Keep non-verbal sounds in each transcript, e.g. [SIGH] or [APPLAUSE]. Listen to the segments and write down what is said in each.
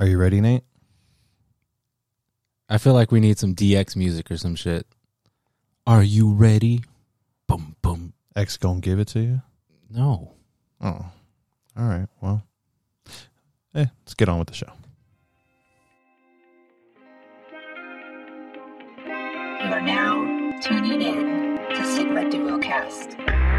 Are you ready, Nate? I feel like we need some DX music or some shit. Are you ready? Boom, boom. X gonna give it to you? No. Oh. All right. Well, eh, let's get on with the show. You are now tuning in to Sigma Duocast.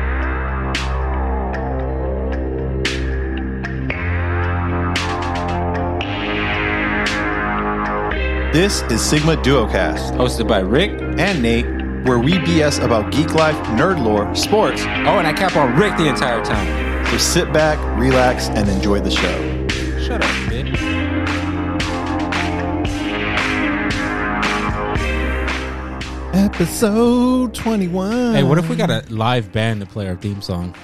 This is Sigma Duocast Hosted by Rick. and Nate, where we BS about geek life, nerd lore, sports. Oh, and I cap on Rick the entire time. So sit back, relax, and enjoy the show. Shut up, bitch. Episode 21. Hey, what if we got a live band to play our theme song?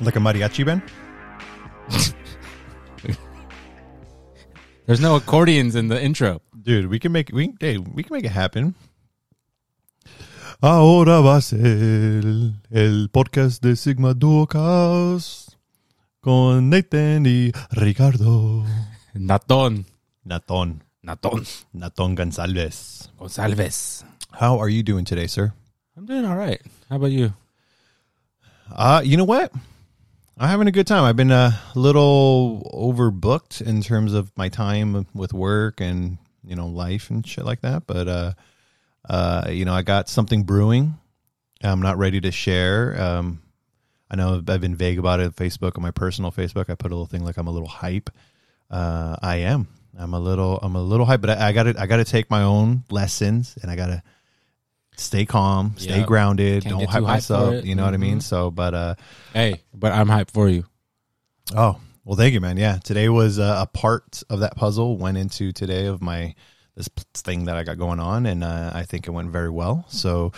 Like a mariachi band? [LAUGHS] There's no accordions in the intro. Dude, we can make we hey, we can make it happen. Ahora va a ser el podcast de Sigma Duocast con Nathan y Ricardo. Naton. Naton. Naton. Naton Gonzalez. Gonsalves. How are you doing today, sir? I'm doing all right. How about you? Uh, you know what? I'm having a good time. I've been a little overbooked in terms of my time with work and, you know, life and shit like that. But, uh, uh, you know, I got something brewing. I'm not ready to share. Um, I know I've been vague about it on Facebook on my personal Facebook. I put a little thing like I'm a little hype. Uh, I am. I'm a little. I'm a little hype, but I, I got to. I got to take my own lessons, and I got to stay calm, stay Yep. grounded, Can't don't hype myself. You know what I mean? Mhm. So, but uh, Hey, but I'm hyped for you. Oh, well, thank you, man. Yeah, today was uh, a part of that puzzle went into today of my this thing that I got going on, and uh, I think it went very well. So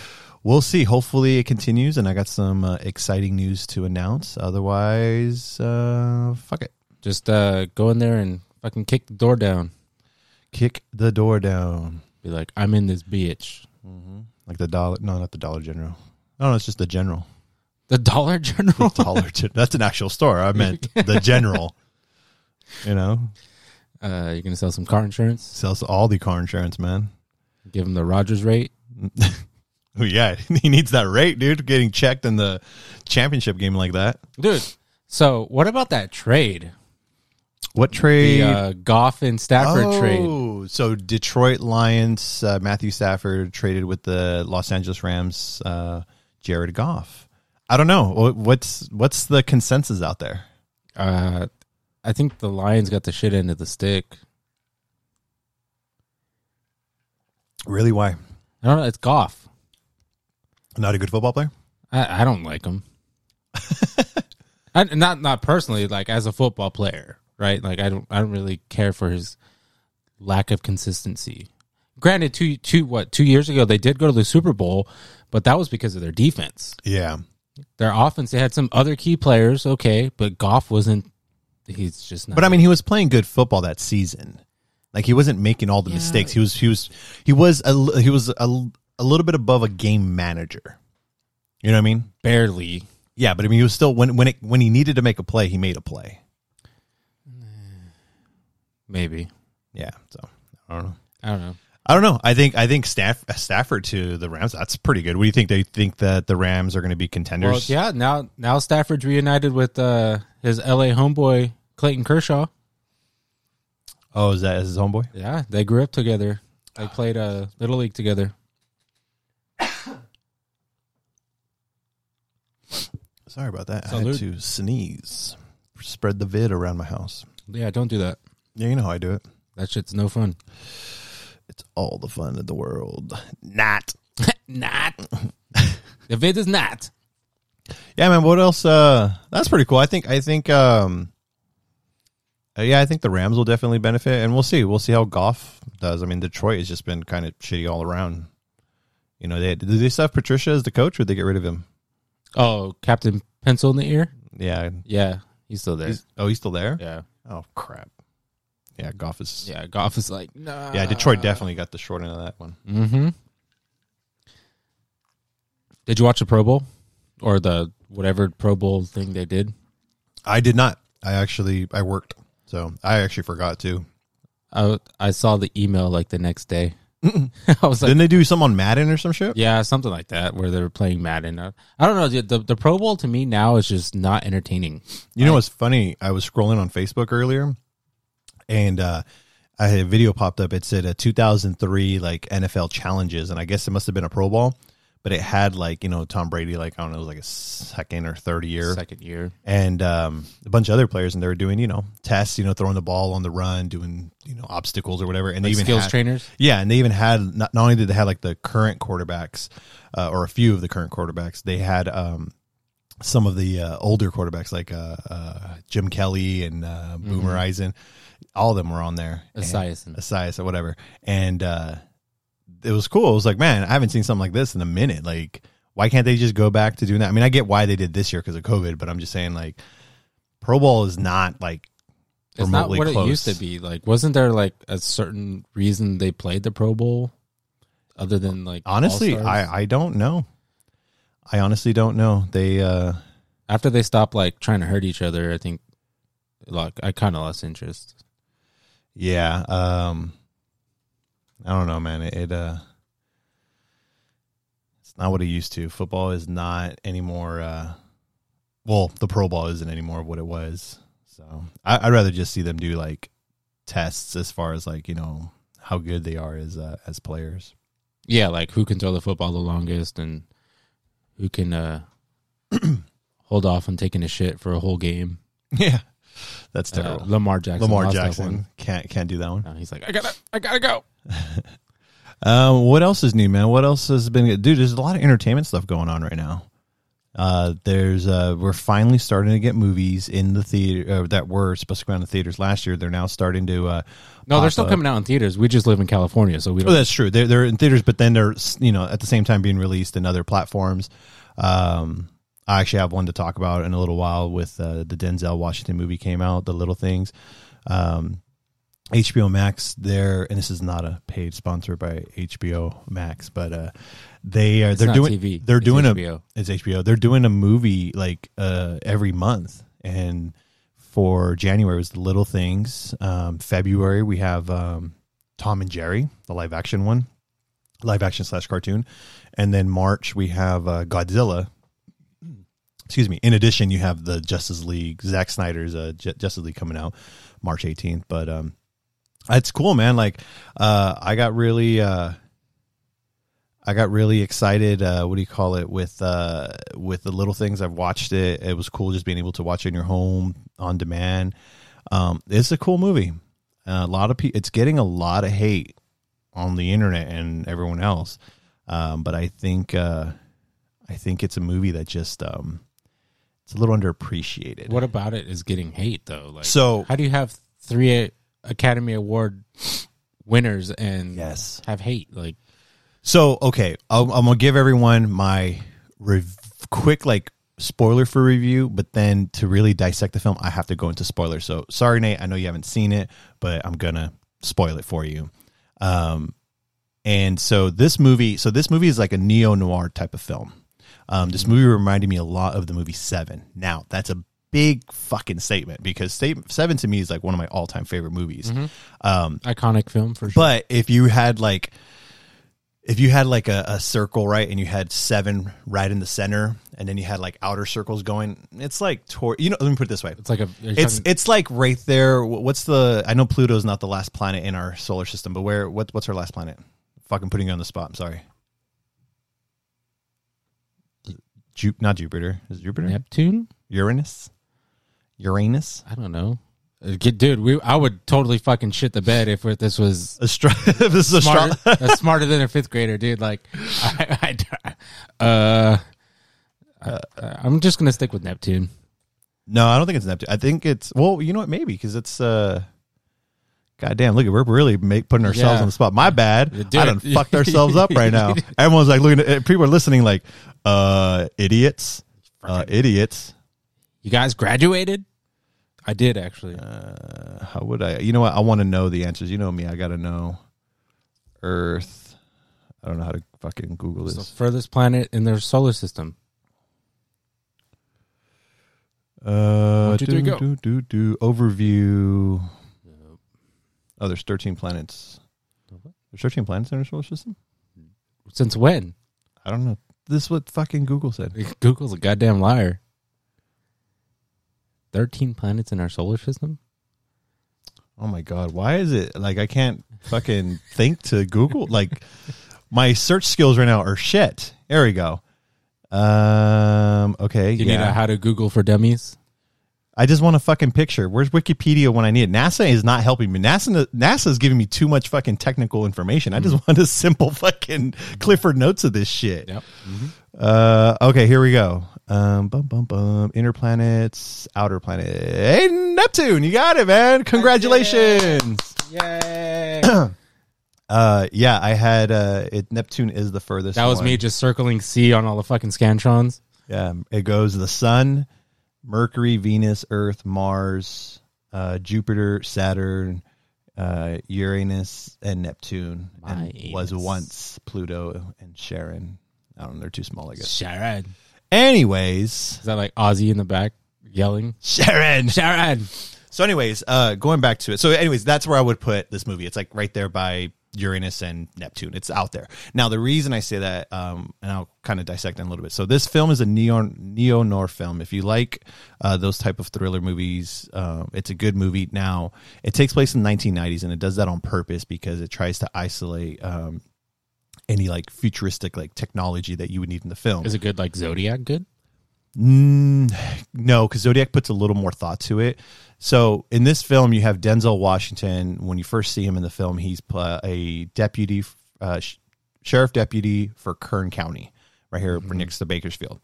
we'll see. Hopefully, it continues, and I got some uh, exciting news to announce. Otherwise, uh, fuck it, Just uh, go in there and fucking kick the door down. kick the door down. Be like, I'm in this bitch. Like the dollar? No, not the Dollar General. No, no, it's just the General. The Dollar [LAUGHS] General. Dollar. Gen- That's an actual store. I meant the General. You know, Uh, you're gonna sell some car insurance. sells all the car insurance, man. Give him the Rodgers rate. [LAUGHS] Oh, yeah, [LAUGHS] he needs that rate, dude. Getting checked in the championship game like that. dude. So what about that trade? What The trade? uh, Goff and Stafford trade. oh, so Detroit Lions, uh, Matthew Stafford traded with the Los Angeles Rams, uh, Jared Goff. I don't know. What's what's the consensus out there? Uh, I think the Lions got the shit end of the stick. Really, why? I don't know. It's Goff. Not a good football player. I, I don't like him. [LAUGHS] I, not not personally, like as a football player, right? Like I don't I don't really care for his lack of consistency. Granted, two two what two years ago they did go to the Super Bowl, but that was because of their defense. Yeah, Their offense, they had some other key players, okay, but Goff wasn't. He's just not. but I mean, he was playing good football that season. Like he wasn't making all the Yeah. mistakes. He was he was he was a, he was a, a little bit above a game manager. You know what I mean? barely. Yeah, but I mean, he was still when when it when he needed to make a play, he made a play. Maybe Yeah, so I don't know. I don't know. I don't know. I think I think Staff, Stafford to the Rams. That's pretty good. What do you think? They think that the Rams are going to be Well, contenders? yeah. Now now Stafford's reunited with uh, his L.A. homeboy Clayton Kershaw. Oh, is that his homeboy? Yeah, they grew up together. They played uh, little league together. [COUGHS] Sorry about that. I had to sneeze. Spread the vid around my house. Yeah, don't do that. Yeah, you know how I do it. That shit's no fun. It's all the fun in the world. Not. [LAUGHS] not. if it is not, Yeah, man. What else? Uh, that's pretty cool. I think. I think. Um, uh, yeah, I think the Rams will definitely benefit, and we'll see. We'll see how Goff does. I mean, Detroit has just been kind of shitty all around. You know, they did they still have Patricia as the coach, or did they get rid of him? oh, Captain Pencil in the ear. Yeah. Yeah, he's still there. He's, oh, he's still there. yeah, Oh crap. Yeah, Goff is. yeah. Goff is like, nah. Yeah, Detroit definitely got the short end of that one. Mm-hmm. Did you watch the Pro Bowl or the whatever Pro Bowl thing they did? I did not. I actually I worked, so I actually forgot to. I I saw the email like the next day. [LAUGHS] I was like, Didn't they do some on Madden or some shit? yeah, something like that, where they were playing Madden. Uh, I don't know. The, the the Pro Bowl to me now is just not entertaining. You know what's funny? I was scrolling on Facebook earlier, and uh, I had a video popped up. It said a 2003 like NFL challenges, and I guess it must have been a Pro Bowl, but it had like you know Tom Brady, like I don't know, it was like a second or third year, Second year, and um, a bunch of other players, and they were doing you know tests, you know, throwing the ball on the run, doing you know obstacles or whatever, and like they even skills had, trainers. yeah, and they even had not, not only did they have like the current quarterbacks, uh, or a few of the current quarterbacks, they had um, some of the uh, older quarterbacks like uh, uh, Jim Kelly and uh, Boomer Eisen. All of them were on there. Esiason, or whatever. And uh, it was cool. It was like, man, I haven't seen something like this in a minute. Like, why can't they just go back to doing that? I mean, I get why they did this year because of COVID, but I'm just saying, like, Pro Bowl is not like It's not remotely what close. it used to be. Like, wasn't there like a certain reason they played the Pro Bowl, other than like Honestly, All-Stars? I I don't know. I honestly don't know. They uh after they stopped like trying to hurt each other, I think like I kind of lost interest. Yeah, um I don't know, man. It, it uh it's not what it used to. Football is not anymore uh well, the Pro Bowl isn't anymore what it was. So, I I'd rather just see them do like tests as far as like, you know, how good they are as uh, as players. Yeah, like who can throw the football the longest and who can uh [CLEARS THROAT] hold off on taking a shit for a whole game. [LAUGHS] Yeah. That's Uh, terrible. Lamar Jackson. Lamar Jackson can't can't do that one. Uh, he's like, I gotta, I gotta go. [LAUGHS] Um, what else is new, man? What else has been dude? There's a lot of entertainment stuff going on right now. Uh, there's uh, we're finally starting to get movies in the theater uh, that were supposed to come out in the theaters last year. They're now starting to. Uh, No, they're still up. coming out in theaters. We just live in California, so we Oh, don't. that's true. They're they're in theaters, but then they're you know at the same time being released in other platforms. Um, I actually have one to talk about in a little while with uh, the Denzel Washington movie came out, The Little Things. Um, HBO Max there, and this is not a paid sponsor by HBO Max, but uh, they are It's they're doing TV. they're It's doing HBO. a it's HBO. They're doing a movie like uh, every month, and for January was The Little Things. Um, February we have um, Tom and Jerry, the live action one, live action slash cartoon, and then March we have uh, Godzilla. Excuse me. In addition, you have the Justice League, Zack Snyder's uh, Ju- Justice League coming out March 18th. But um, it's cool, man. Like, uh, I got really, uh, I got really excited. Uh, what do you call it? With uh, with the little things I've watched it. It was cool just being able to watch it in your home on demand. Um, it's a cool movie. Uh, a lot of people. It's getting a lot of hate on the internet and everyone else. Um, but I think uh, I think it's a movie that just um, it's a little underappreciated. What about it is getting hate though? Like, So- how do you have three Academy Award winners and Yes. have hate? Like, So okay, I'll, I'm gonna give everyone my rev- quick like spoiler for review, but then to really dissect the film, I have to go into spoilers. So sorry, Nate, I know you haven't seen it, but I'm gonna spoil it for you. Um, and so this movie, so this movie is like a neo noir type of film. Um, this movie reminded me a lot of the movie Seven. Now that's a big fucking statement because state, Seven to me is like one of my all time favorite movies. Um, iconic film for sure. but if you had like if you had like a, a circle right and you had seven right in the center and then you had like outer circles going it's like tor- you know let me put it this way it's like a. it's it's like right there Wh- what's the i know pluto's not the last planet in our solar system but where what, what's our last planet fucking putting you on the spot i'm sorry Ju- not jupiter is it jupiter Neptune. uranus uranus I don't know. Uh, Dude, we I would totally fucking shit the bed if this was Astra- [LAUGHS] this is a smarter, uh, smarter than a fifth grader, dude. Like, [LAUGHS] I, I, uh, uh, I'm just gonna stick with Neptune. No, I don't think it's Neptune. I think it's well, you know what? Maybe because it's uh, goddamn. Look, at we're really make, putting ourselves Yeah. on the spot. My bad. I done fucked ourselves up right now. [LAUGHS] Everyone's like looking at people are listening like, uh, idiots, uh, idiots. You guys graduated? I did actually. Uh, how would I? You know what? I want to know the answers. You know me. I got to know. Earth. I don't know how to fucking Google It's the this. furthest planet in their solar system. Uh, One, two, three, do, do, do, do. Overview. Oh, there's 13 planets. There's 13 planets in our solar system. Since when? I don't know. This is what fucking Google said. [LAUGHS] Google's a goddamn liar. 13 planets in our solar system? Oh my god, why is it like I can't fucking [LAUGHS] think to Google? Like my search skills right now are shit. There we go. Um. Okay. You yeah. need a how to Google for dummies? I just want a fucking picture. Where's Wikipedia when I need it? NASA is not helping me. NASA NASA is giving me too much fucking technical information. I just want a simple fucking Clifford notes of this shit. Yep. Uh, okay, here we go. Um, bum bum bum. Inner planets, outer planet. Hey, Neptune, you got it, man. Congratulations. Yay. [CLEARS THROAT] Uh, yeah, I had uh, it. Neptune is the furthest. that was one. me just circling C on all the fucking Scantrons. Yeah, it goes the Sun, Mercury, Venus, Earth, Mars, uh, Jupiter, Saturn, uh, Uranus, and Neptune. And My was once Pluto and Charon. I don't know. They're too small, I guess. Sharon. Anyways, Is that like Ozzy in the back yelling? Sharon. Sharon. So, anyways, uh, going back to it. So, anyways, that's where I would put this movie. It's like right there by Uranus and Neptune. It's out there. Now, the reason I say that, um, and I'll kind of dissect it a little bit. So, this film is a neo neo noir film. If you like uh, those type of thriller movies, uh, it's a good movie. Now, it takes place in the 1990s, and it does that on purpose because it tries to isolate. Um, any like futuristic like technology that you would need in the film. Is it good like Zodiac good? Mm, [SIGHS] no, because Zodiac puts a little more thought to it. So in this film, you have Denzel Washington. When you first see him in the film, he's a deputy, uh, sh- sheriff deputy for Kern County, right here next to Bakersfield.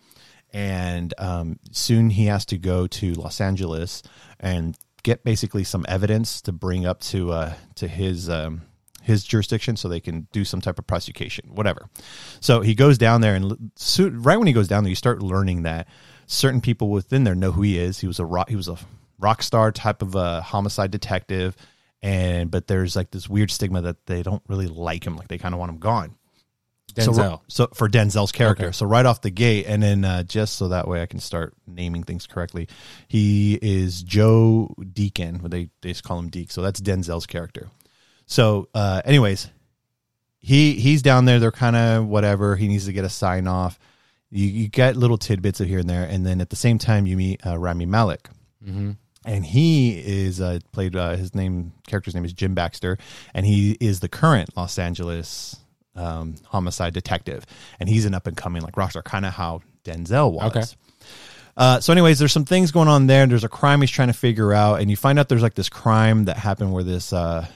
And um, soon he has to go to Los Angeles and get basically some evidence to bring up to uh, to his um, his jurisdiction so they can do some type of prosecution, whatever. So he goes down there, and l- so, right when he goes down there, you start learning that certain people within there know who he is. He was a rock, he was a rock star type of a homicide detective, and but there's like this weird stigma that they don't really like him, like they kind of want him gone. Denzel. So, so for Denzel's character, Okay. so right off the gate, and then uh, just so that way I can start naming things correctly, he is Joe Deacon. They they just call him Deke. So that's Denzel's character. So, uh, anyways, he he's down there. They're kind of whatever. He needs to get a sign off. You you get little tidbits of here and there, and then at the same time you meet uh, Rami Malek and he is uh, played uh, his name character's name is Jim Baxter, and he is the current Los Angeles um, homicide detective, and he's an up and coming like rock star, kind of how Denzel was. Okay. Uh, so, anyways, there's some things going on there. There's a crime he's trying to figure out, and you find out there's like this crime that happened where this uh,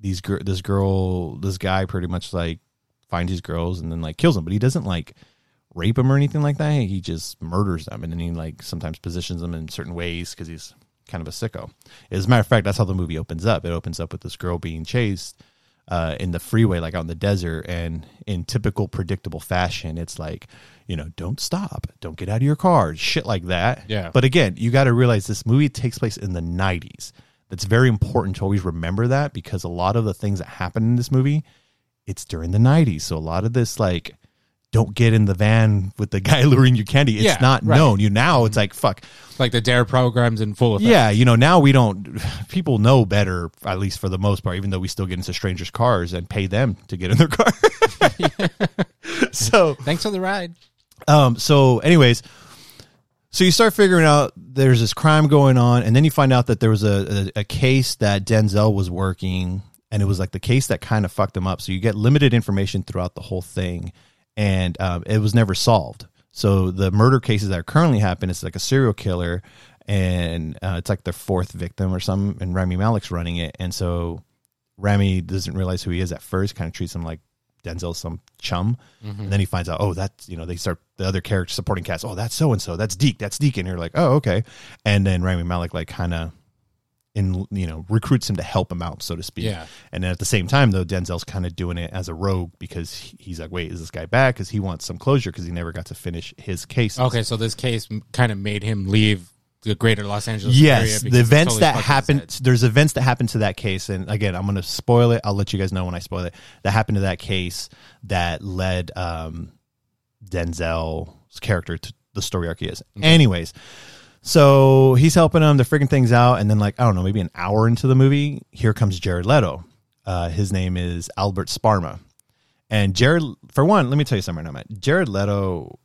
these gir- this girl, this guy, pretty much like finds these girls and then like kills them, but he doesn't like rape them or anything like that. He just murders them, and then he like sometimes positions them in certain ways because he's kind of a sicko. As a matter of fact, that's how the movie opens up. It opens up with this girl being chased uh, in the freeway, like out in the desert, and in typical predictable fashion, it's like, you know, don't stop, don't get out of your car, shit like that. Yeah. But again, you got to realize this movie takes place in the '90s. That's very important to always remember that because a lot of the things that happen in this movie, it's during the '90s. So a lot of this, like, don't get in the van with the [LAUGHS] guy luring you candy. It's Yeah, not right. known. You now it's like fuck. Like the Dare program's in full effect. Yeah, you know, now we don't, [SIGHS] people know better, at least for the most part, even though we still get into strangers' cars and pay them to get in their car. [LAUGHS] so, Thanks for the ride. um, so anyways, so you start figuring out there's this crime going on, and then you find out that there was a, a, a case that Denzel was working, and it was like the case that kind of fucked him up. So you get limited information throughout the whole thing, and um, it was never solved. So the murder cases that are currently happening is like a serial killer, and uh, it's like their fourth victim or something, and Rami Malek's running it, and so Rami doesn't realize who he is at first, kind of treats him like Denzel, some chum. And then he finds out, oh, that's, you know, they start the other character supporting cast. Oh, that's so and so. That's Deke. That's Deke. And you're like, oh, okay. And then Rami Malek, like, kind of, in you know, recruits him to help him out, so to speak. Yeah. And then at the same time, though, Denzel's kind of doing it as a rogue because he's like, wait, is this guy back? Because he wants some closure because he never got to finish his case. Okay, so this case kind of made him leave the greater Los Angeles area. Yes, the events totally that happened. There's events that happened to that case, and again, I'm going to spoil it. I'll let you guys know when I spoil it. That happened to that case that led um, Denzel's character to the story arc he is. Anyways, so he's helping them. They're figuring things out, and then like I don't know, maybe an hour into the movie, here comes Jared Leto. Uh, his name is Albert Sparma. And Jared, for one, let me tell you something right now, man. Jared Leto,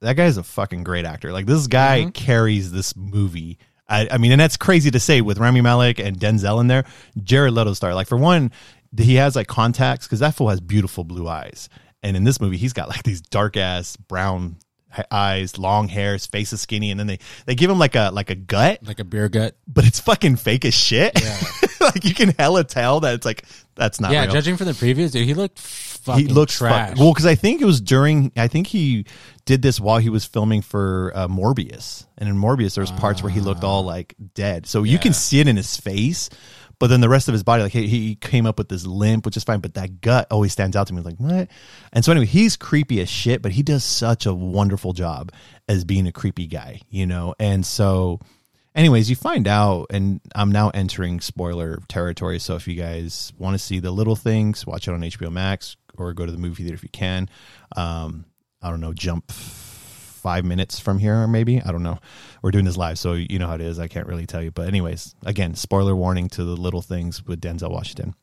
that guy's a fucking great actor. Like this guy carries this movie. I, I mean, and that's crazy to say with Rami Malek and Denzel in there. Jared Leto star. Like for one, he has like contacts because that fool has beautiful blue eyes. And in this movie, he's got like these dark ass brown eyes, long hair, his face is skinny, and then they they give him like a like a gut, Like a beer gut. but it's fucking fake as shit. Yeah. [LAUGHS] like you can hella tell that it's like that's not yeah, real. judging from the previews, dude, he looked fucking he looks trash. Fuck, well, because I think it was during. I think he did this while he was filming for uh, Morbius, and in Morbius there was parts where he looked all like dead. So you can see it in his face, but then the rest of his body, like he, he came up with this limp, which is fine. But that gut always stands out to me. Like what? And so anyway, he's creepy as shit, but he does such a wonderful job as being a creepy guy, you know. And so anyways, you find out, and I'm now entering spoiler territory. So if you guys want to see the little things, watch it on HBO Max or go to the movie theater if you can. Um, I don't know, jump five minutes from here, or maybe I don't know. We're doing this live, so you know how it is. I can't really tell you, but anyways, again, spoiler warning to the little things with Denzel Washington.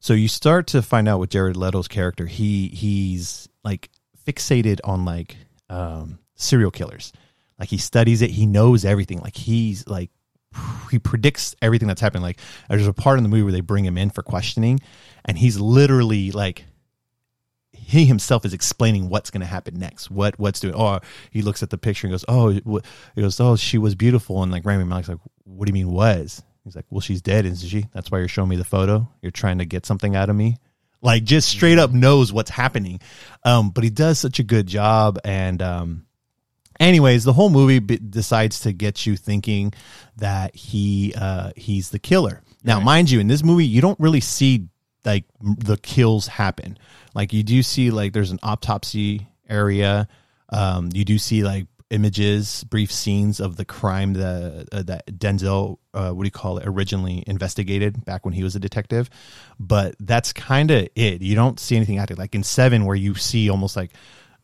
So you start to find out with Jared Leto's character, he he's like fixated on like um, serial killers. Like he studies it, he knows everything. Like he's like he predicts everything that's happening. Like there's a part in the movie where they bring him in for questioning, and he's literally like he himself is explaining what's going to happen next. What what's doing? Oh, he looks at the picture and goes, "Oh, he goes, oh, she was beautiful." And like Rami Malek's like, "What do you mean was?" He's like, "Well, she's dead, isn't she? That's why you're showing me the photo. You're trying to get something out of me." Like just straight up knows what's happening. Um, but he does such a good job, and um, anyways the whole movie b- decides to get you thinking that he uh he's the killer now mind you in this movie you don't really see like m- the kills happen like you do see like there's an autopsy area. Um you do see like images brief scenes of the crime that uh, that denzel uh, what do you call it originally investigated back when he was a detective. But that's kind of it. You don't see anything active. Like in seven where you see almost like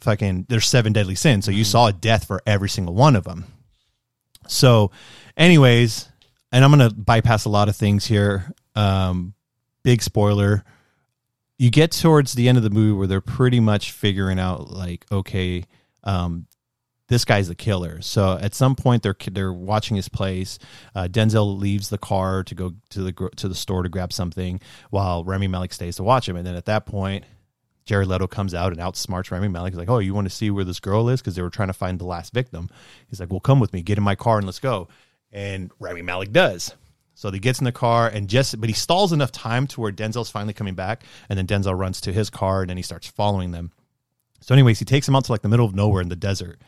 fucking there's seven deadly sins. So you saw a death for every single one of them. So anyways and i'm gonna bypass a lot of things here. Um big spoiler you get towards the end of the movie where they're pretty much figuring out like okay um this guy's the killer. So at some point they're they're watching his place. Uh, Denzel leaves the car to go to the to the store to grab something, while Rami Malek stays to watch him. And then at that point, Jared Leto comes out and outsmarts Rami Malek. He's like, "Oh, you want to see where this girl is?" Because they were trying to find the last victim. He's like, "Well, come with me. Get in my car and let's go." And Rami Malek does. So he gets in the car and just, but he stalls enough time to where Denzel's finally coming back, and then Denzel runs to his car and then he starts following them. So, anyways, he takes him out to like the middle of nowhere in the desert,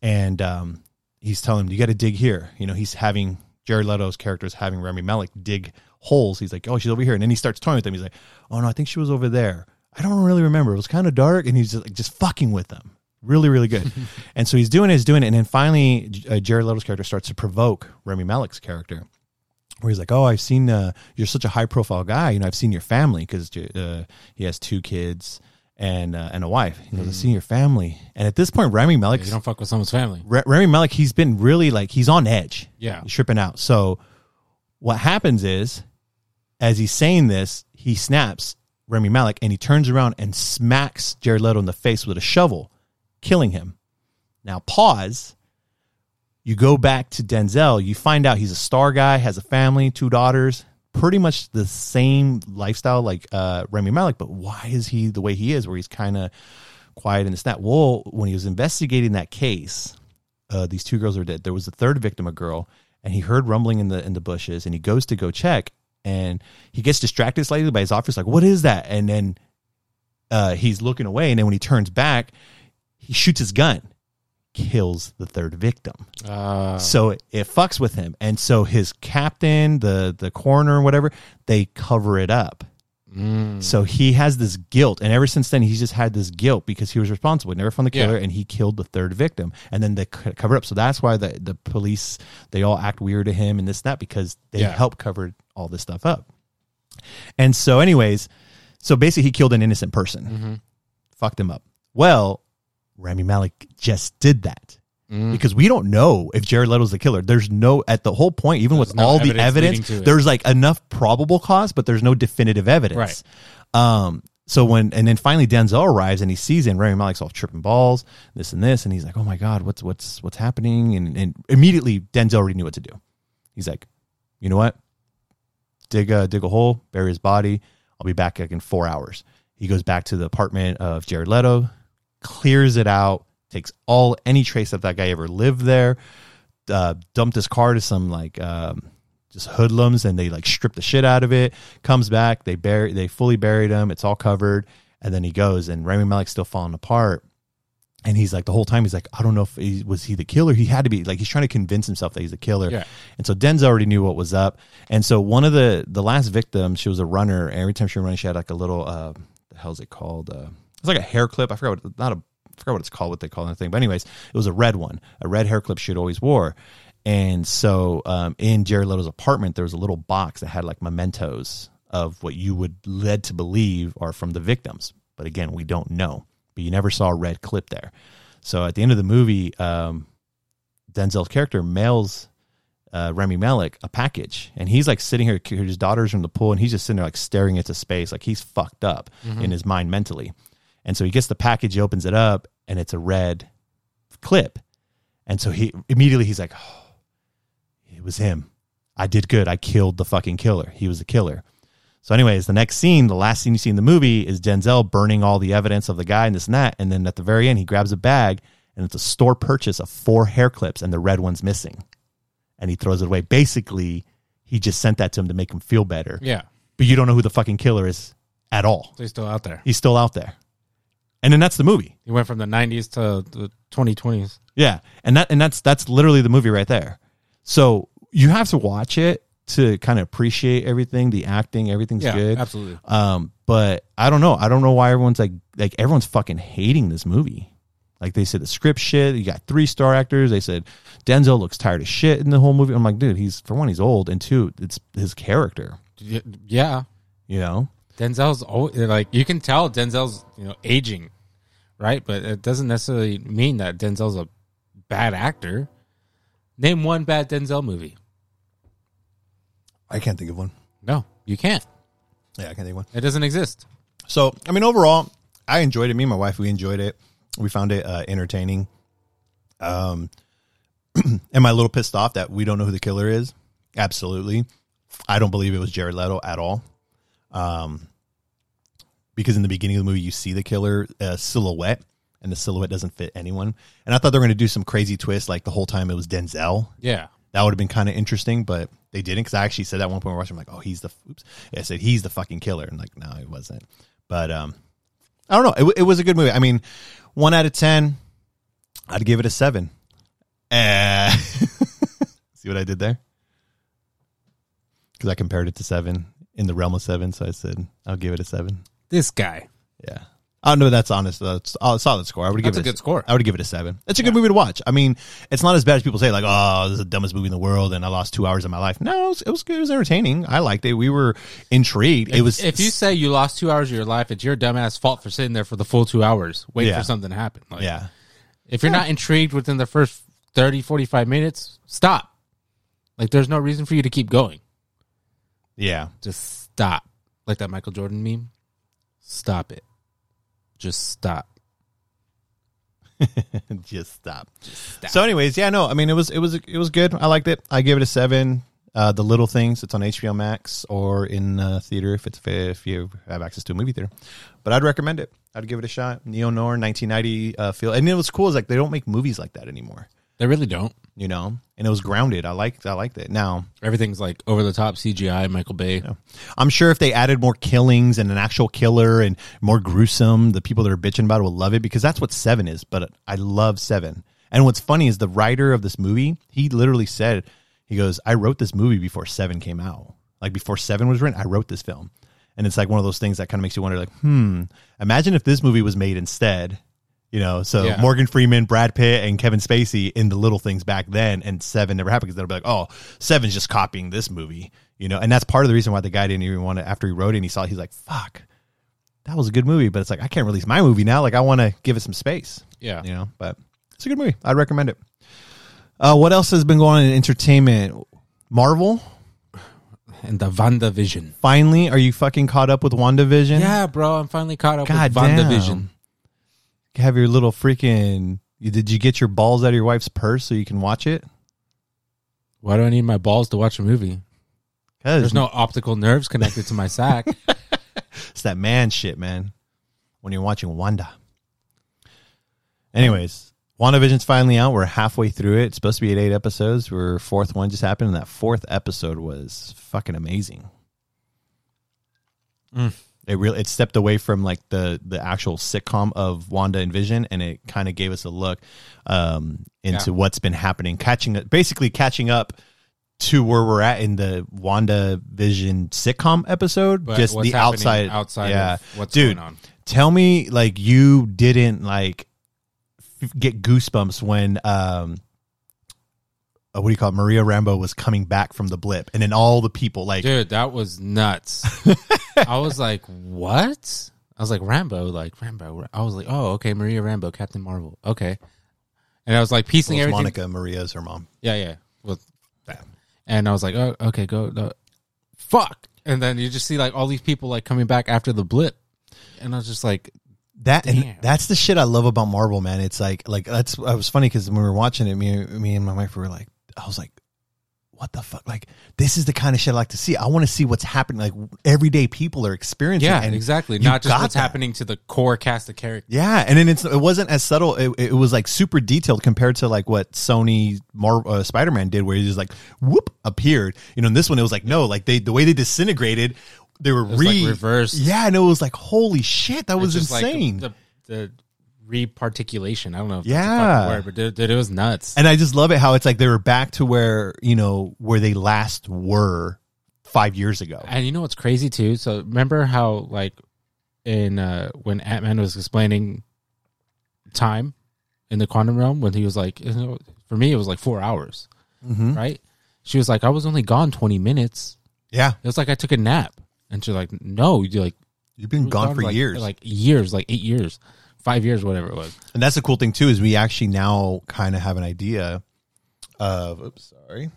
and um, he's telling him, "You got to dig here." You know, he's having Jared Leto's character is having Rami Malek dig holes. He's like, "Oh, she's over here," and then he starts toying with him. He's like, "Oh no, I think she was over there." I don't really remember. It was kind of dark, and he's just like just fucking with them. Really, really good. [LAUGHS] and so he's doing it, he's doing it, and then finally, uh, Jared Leto's character starts to provoke Rami Malek's character where he's like, "Oh, I've seen uh, you're such a high profile guy. You know, I've seen your family because uh, he has two kids and uh, and a wife. He goes, I've seen your family." And at this point, Rami Malek, You don't fuck with someone's family. R- Rami Malek, he's been really like he's on edge. Yeah. he's tripping out. So what happens is, as he's saying this, he snaps Rami Malek and he turns around and smacks Jared Leto in the face with a shovel, killing him. Now pause. You go back to Denzel, you find out he's a star guy, has a family, two daughters, pretty much the same lifestyle like uh, Rami Malek, but why is he the way he is, where he's kind of quiet and it's that? Well, when he was investigating that case, uh, these two girls were dead. There was a third victim, a girl, and he heard rumbling in the in the bushes, and he goes to go check, and he gets distracted slightly by his officer, like, "What is that?" And then uh, he's looking away, and then when he turns back, he shoots his gun, kills the third victim. Uh, So it, it fucks with him, and so his captain, the the coroner, whatever, they cover it up. mm, So he has this guilt, and ever since then, he's just had this guilt because he was responsible. He never found the killer, Yeah. and he killed the third victim, and then they cover it up. So that's why the the police they all act weird to him and this and that because they Yeah. help cover all this stuff up. And so, anyways, so basically, he killed an innocent person, mhm. fucked him up. Well, Rami Malek just did that. because we don't know if Jared Leto's the killer. There's no at the whole point, even with no all the evidence evidence, it. there's like enough probable cause, but there's no definitive evidence. Um. So when and then finally Denzel arrives and he sees it, and Rami Malek's all tripping balls, this and this, and he's like, "Oh my god, what's what's what's happening?" And and immediately Denzel already knew what to do. He's like, "You know what? dig a dig a hole, bury his body. I'll be back like in four hours. He goes back to the apartment of Jared Leto, clears it out, takes all any trace of that guy ever lived there, uh, dumped his car to some like um, just hoodlums, and they like strip the shit out of it. Comes back, they bury, they fully buried him. It's all covered, and then he goes, and Rami Malek's still falling apart. And he's like the whole time he's like I don't know if he was he the killer. He had to be like he's trying to convince himself that he's a killer. Yeah. And so Denzel already knew what was up. And so one of the the last victims, she was a runner. And every time she running, she had like a little uh, the hell's it called? Uh, it's like a hair clip. I forgot what not a I forgot what it's called. What they call that thing. But anyways, it was a red one, a red hair clip she'd always wore. And so um, in Jared Leto's apartment, there was a little box that had like mementos of what you would led to believe are from the victims. But again, we don't know. But you never saw a red clip there. So at the end of the movie, um, Denzel's character mails uh, Rami Malek a package, and he's like sitting here. His daughter's in the pool, and he's just sitting there like staring into space, like he's fucked up in his mind mentally. And so he gets the package, he opens it up, and it's a red clip. And so he immediately he's like, oh, "It was him. I did good. I killed the fucking killer. He was the killer." So, anyways, the next scene, the last scene you see in the movie is Denzel burning all the evidence of the guy and this and that. And then at the very end, he grabs a bag and it's a store purchase of four hair clips and the red one's missing. And he throws it away. Basically, he just sent that to him to make him feel better. Yeah. But you don't know who the fucking killer is at all. They're still out there. He's still out there. And then that's the movie. He went from the 90s to the 2020s. Yeah, and that and that's that's literally the movie right there. So you have to watch it to kind of appreciate everything, the acting, everything's Yeah, good. absolutely. Um, but I don't know. I don't know why everyone's like like everyone's fucking hating this movie. Like they said the script shit. You got three star actors. They said Denzel looks tired of shit in the whole movie. I'm like, dude, he's for one, he's old, and two, it's his character. Yeah. You know, Denzel's like you can tell Denzel's you know aging, right? But it doesn't necessarily mean that Denzel's a bad actor. Name one bad Denzel movie. I can't think of one. No, you can't. Yeah, I can't think of one. It doesn't exist. So, I mean, overall, I enjoyed it. Me and my wife, we enjoyed it. We found it uh, entertaining. Um, [CLEARS THROAT] am I a little pissed off that we don't know who the killer is? Absolutely. I don't believe it was Jared Leto at all. Um, because in the beginning of the movie, you see the killer uh, silhouette, and the silhouette doesn't fit anyone. And I thought they were going to do some crazy twist, like the whole time it was Denzel. Yeah. That would have been kind of interesting, but they didn't because I actually said that one point. We're watching, I'm like, oh, he's the oops. I said he's the fucking killer, and like, no, he wasn't. But um, I don't know. It, it was a good movie. I mean, one out of ten, I'd give it a seven. Uh, [LAUGHS] see what I did there? Because I compared it to seven in the realm of seven, so I said I'll give it a seven. This guy. Yeah. Oh, I don't know. That's honest. That's a solid score. I would give That's it a good score. I would give it a seven. It's a good movie to watch. I mean, it's not as bad as people say. Like, oh, this is the dumbest movie in the world, and I lost two hours of my life. No, it was, it was good. It was entertaining. I liked it. We were intrigued. It was. If you say you lost two hours of your life, it's your dumbass fault for sitting there for the full two hours waiting Yeah. for something to happen. Like, yeah, If you're not intrigued within the first 30, 45 minutes, stop. Like, there's no reason for you to keep going. yeah. Just stop. Like that Michael Jordan meme. Stop it. [LAUGHS] Just stop. Just stop. So, anyways, yeah, no. I mean, it was it was it was good. I liked it. I give it a seven. Uh, the little things. It's on HBO Max or in uh, theater if it's if you have access to a movie theater. But I'd recommend it. I'd give it a shot. Neo Noir, 1990 uh, feel, and it was cool. Is like they don't make movies like that anymore. They really don't. You know, and it was grounded. I liked I liked it. Now Everything's like over the top CGI, Michael Bay. I'm sure if they added more killings and an actual killer and more gruesome, the people that are bitching about it will love it because that's what Seven is. But I love Seven. And what's funny is the writer of this movie, he literally said, he goes, I wrote this movie before Seven came out. Like before Seven was written, I wrote this film. And it's like one of those things that kind of makes you wonder, like, hmm, imagine if this movie was made instead. You know, so Yeah. Morgan Freeman, Brad Pitt, and Kevin Spacey in the little things back then, and Seven never happened because they'll be like, oh, Seven's just copying this movie, you know, and that's part of the reason why the guy didn't even want to. After he wrote it, and he saw, it, he's like, fuck, that was a good movie, but it's like I can't release my movie now. Like I want to give it some space, Yeah. you know. But it's a good movie. I'd recommend it. Uh, what else has been going on in entertainment? Marvel. And the Vanda Vision. Finally, are you fucking caught up with WandaVision? Yeah, bro, I'm finally caught up God with Vanda damn. Vision. Have your little freaking. Did you get your balls out of your wife's purse so you can watch it? Why do I need my balls to watch a movie? Because There's no optical nerves connected to my sack. [LAUGHS] It's that man shit, man. When you're watching Wanda. Anyways, WandaVision's finally out. We're halfway through it. It's supposed to be at eight episodes. We're fourth one just happened, and that fourth episode was fucking amazing. Mm. It really it stepped away from like the the actual sitcom of Wanda and Vision, and it kind of gave us a look um, into Yeah. what's been happening, catching basically catching up to where we're at in the Wanda Vision sitcom episode. But just the outside, outside yeah, what's dude. going on. Tell me, like you didn't like f- get goosebumps when um, uh, what do you call it? Maria Rambeau was coming back from the blip, and then all the people like Dude, that was nuts. [LAUGHS] I was like, what? I was like, Rambo, like Rambo. I was like, oh, okay, Maria Rambeau, Captain Marvel. Okay. And I was like piecing Well, everything. Monica Maria's her mom. Yeah, yeah. With that. And I was like, oh, okay, go. No. Fuck. And then you just see like all these people like coming back after the blip. And I was just like, That and that's the shit I love about Marvel, man. It's like like that's I was funny because when we were watching it, me me and my wife were like, I was like, what the fuck? Like this is the kind of shit I like to see. I want to see what's happening. Like everyday people are experiencing. yeah, and exactly. Not just what's that. happening to the core cast of characters. Yeah, and then it's it wasn't as subtle. It, it was like super detailed compared to like what Sony Mar- uh, Spider Man did, where he just like whoop appeared. You know, in this one it was like no, like they the way they disintegrated, they were re like, reversed. Yeah, and it was like holy shit, that was just, like, insane. the, the reparticulation. I don't know if Yeah. a fucking word, but dude, dude, it was nuts. and I just love it how it's like they were back to where you know where they last were five years ago. And you know what's crazy too? So remember how like in uh when Ant Man was explaining time in the quantum realm when he was like you know, for me it was like four hours. Mhm. Right? She was like, I was only gone twenty minutes. Yeah, It was like I took a nap. And she's like, No, you're like you've been gone for like, years. Like years, like eight years. Five years, whatever it was. And that's the cool thing too is we actually now kind of have an idea of oops, sorry.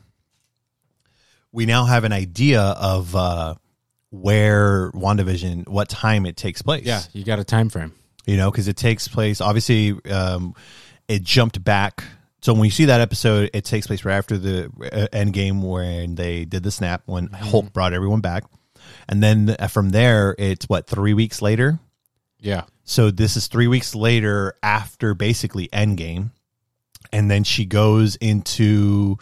We now have an idea of uh where WandaVision, what time it takes place. Yeah, you got a time frame. You know, because it takes place obviously um it jumped back. So when you see that episode, it takes place right after the uh, Endgame when they did the snap when Hulk brought everyone back. And then uh, from there, it's what, three weeks later? Yeah. So this is three weeks later after basically Endgame, and then she goes into.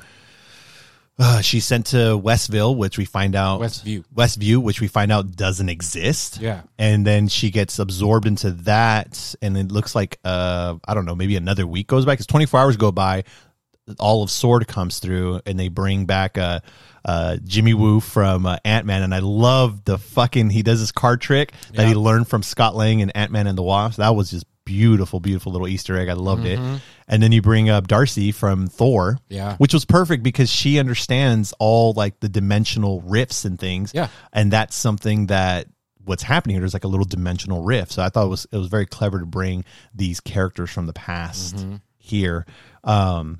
Uh, she's sent to Westville, which we find out Westview. Westview, which we find out doesn't exist. Yeah. and then she gets absorbed into that, and it looks like uh, I don't know, maybe another week goes by because twenty four hours go by. All of Sword comes through, and they bring back uh, uh, Jimmy Woo from uh, Ant Man, and I love the fucking he does this card trick that he learned from Scott Lang and Ant Man and the Wasp. That was just beautiful, beautiful little Easter egg. I loved it. And then you bring up Darcy from Thor, Yeah. which was perfect because she understands all like the dimensional rifts and things. Yeah. and that's something that what's happening here is like a little dimensional rift. So I thought it was it was very clever to bring these characters from the past Mm-hmm. here. Um,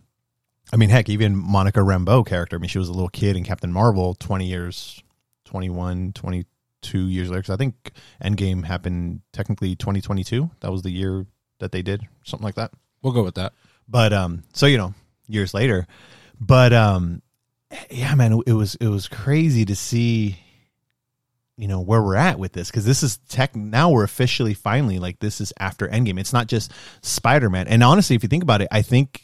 I mean, heck, even Monica Rambeau character. I mean, she was a little kid in Captain Marvel 20 years, 21, 22 years later. Because I think Endgame happened technically 2022. That was the year that they did something like that. We'll go with that. But um, so you know, years later. But um, yeah, man, it was it was crazy to see. You know where we're at with this because this is tech now. We're officially finally like this is after Endgame. It's not just Spider Man. And honestly, if you think about it, I think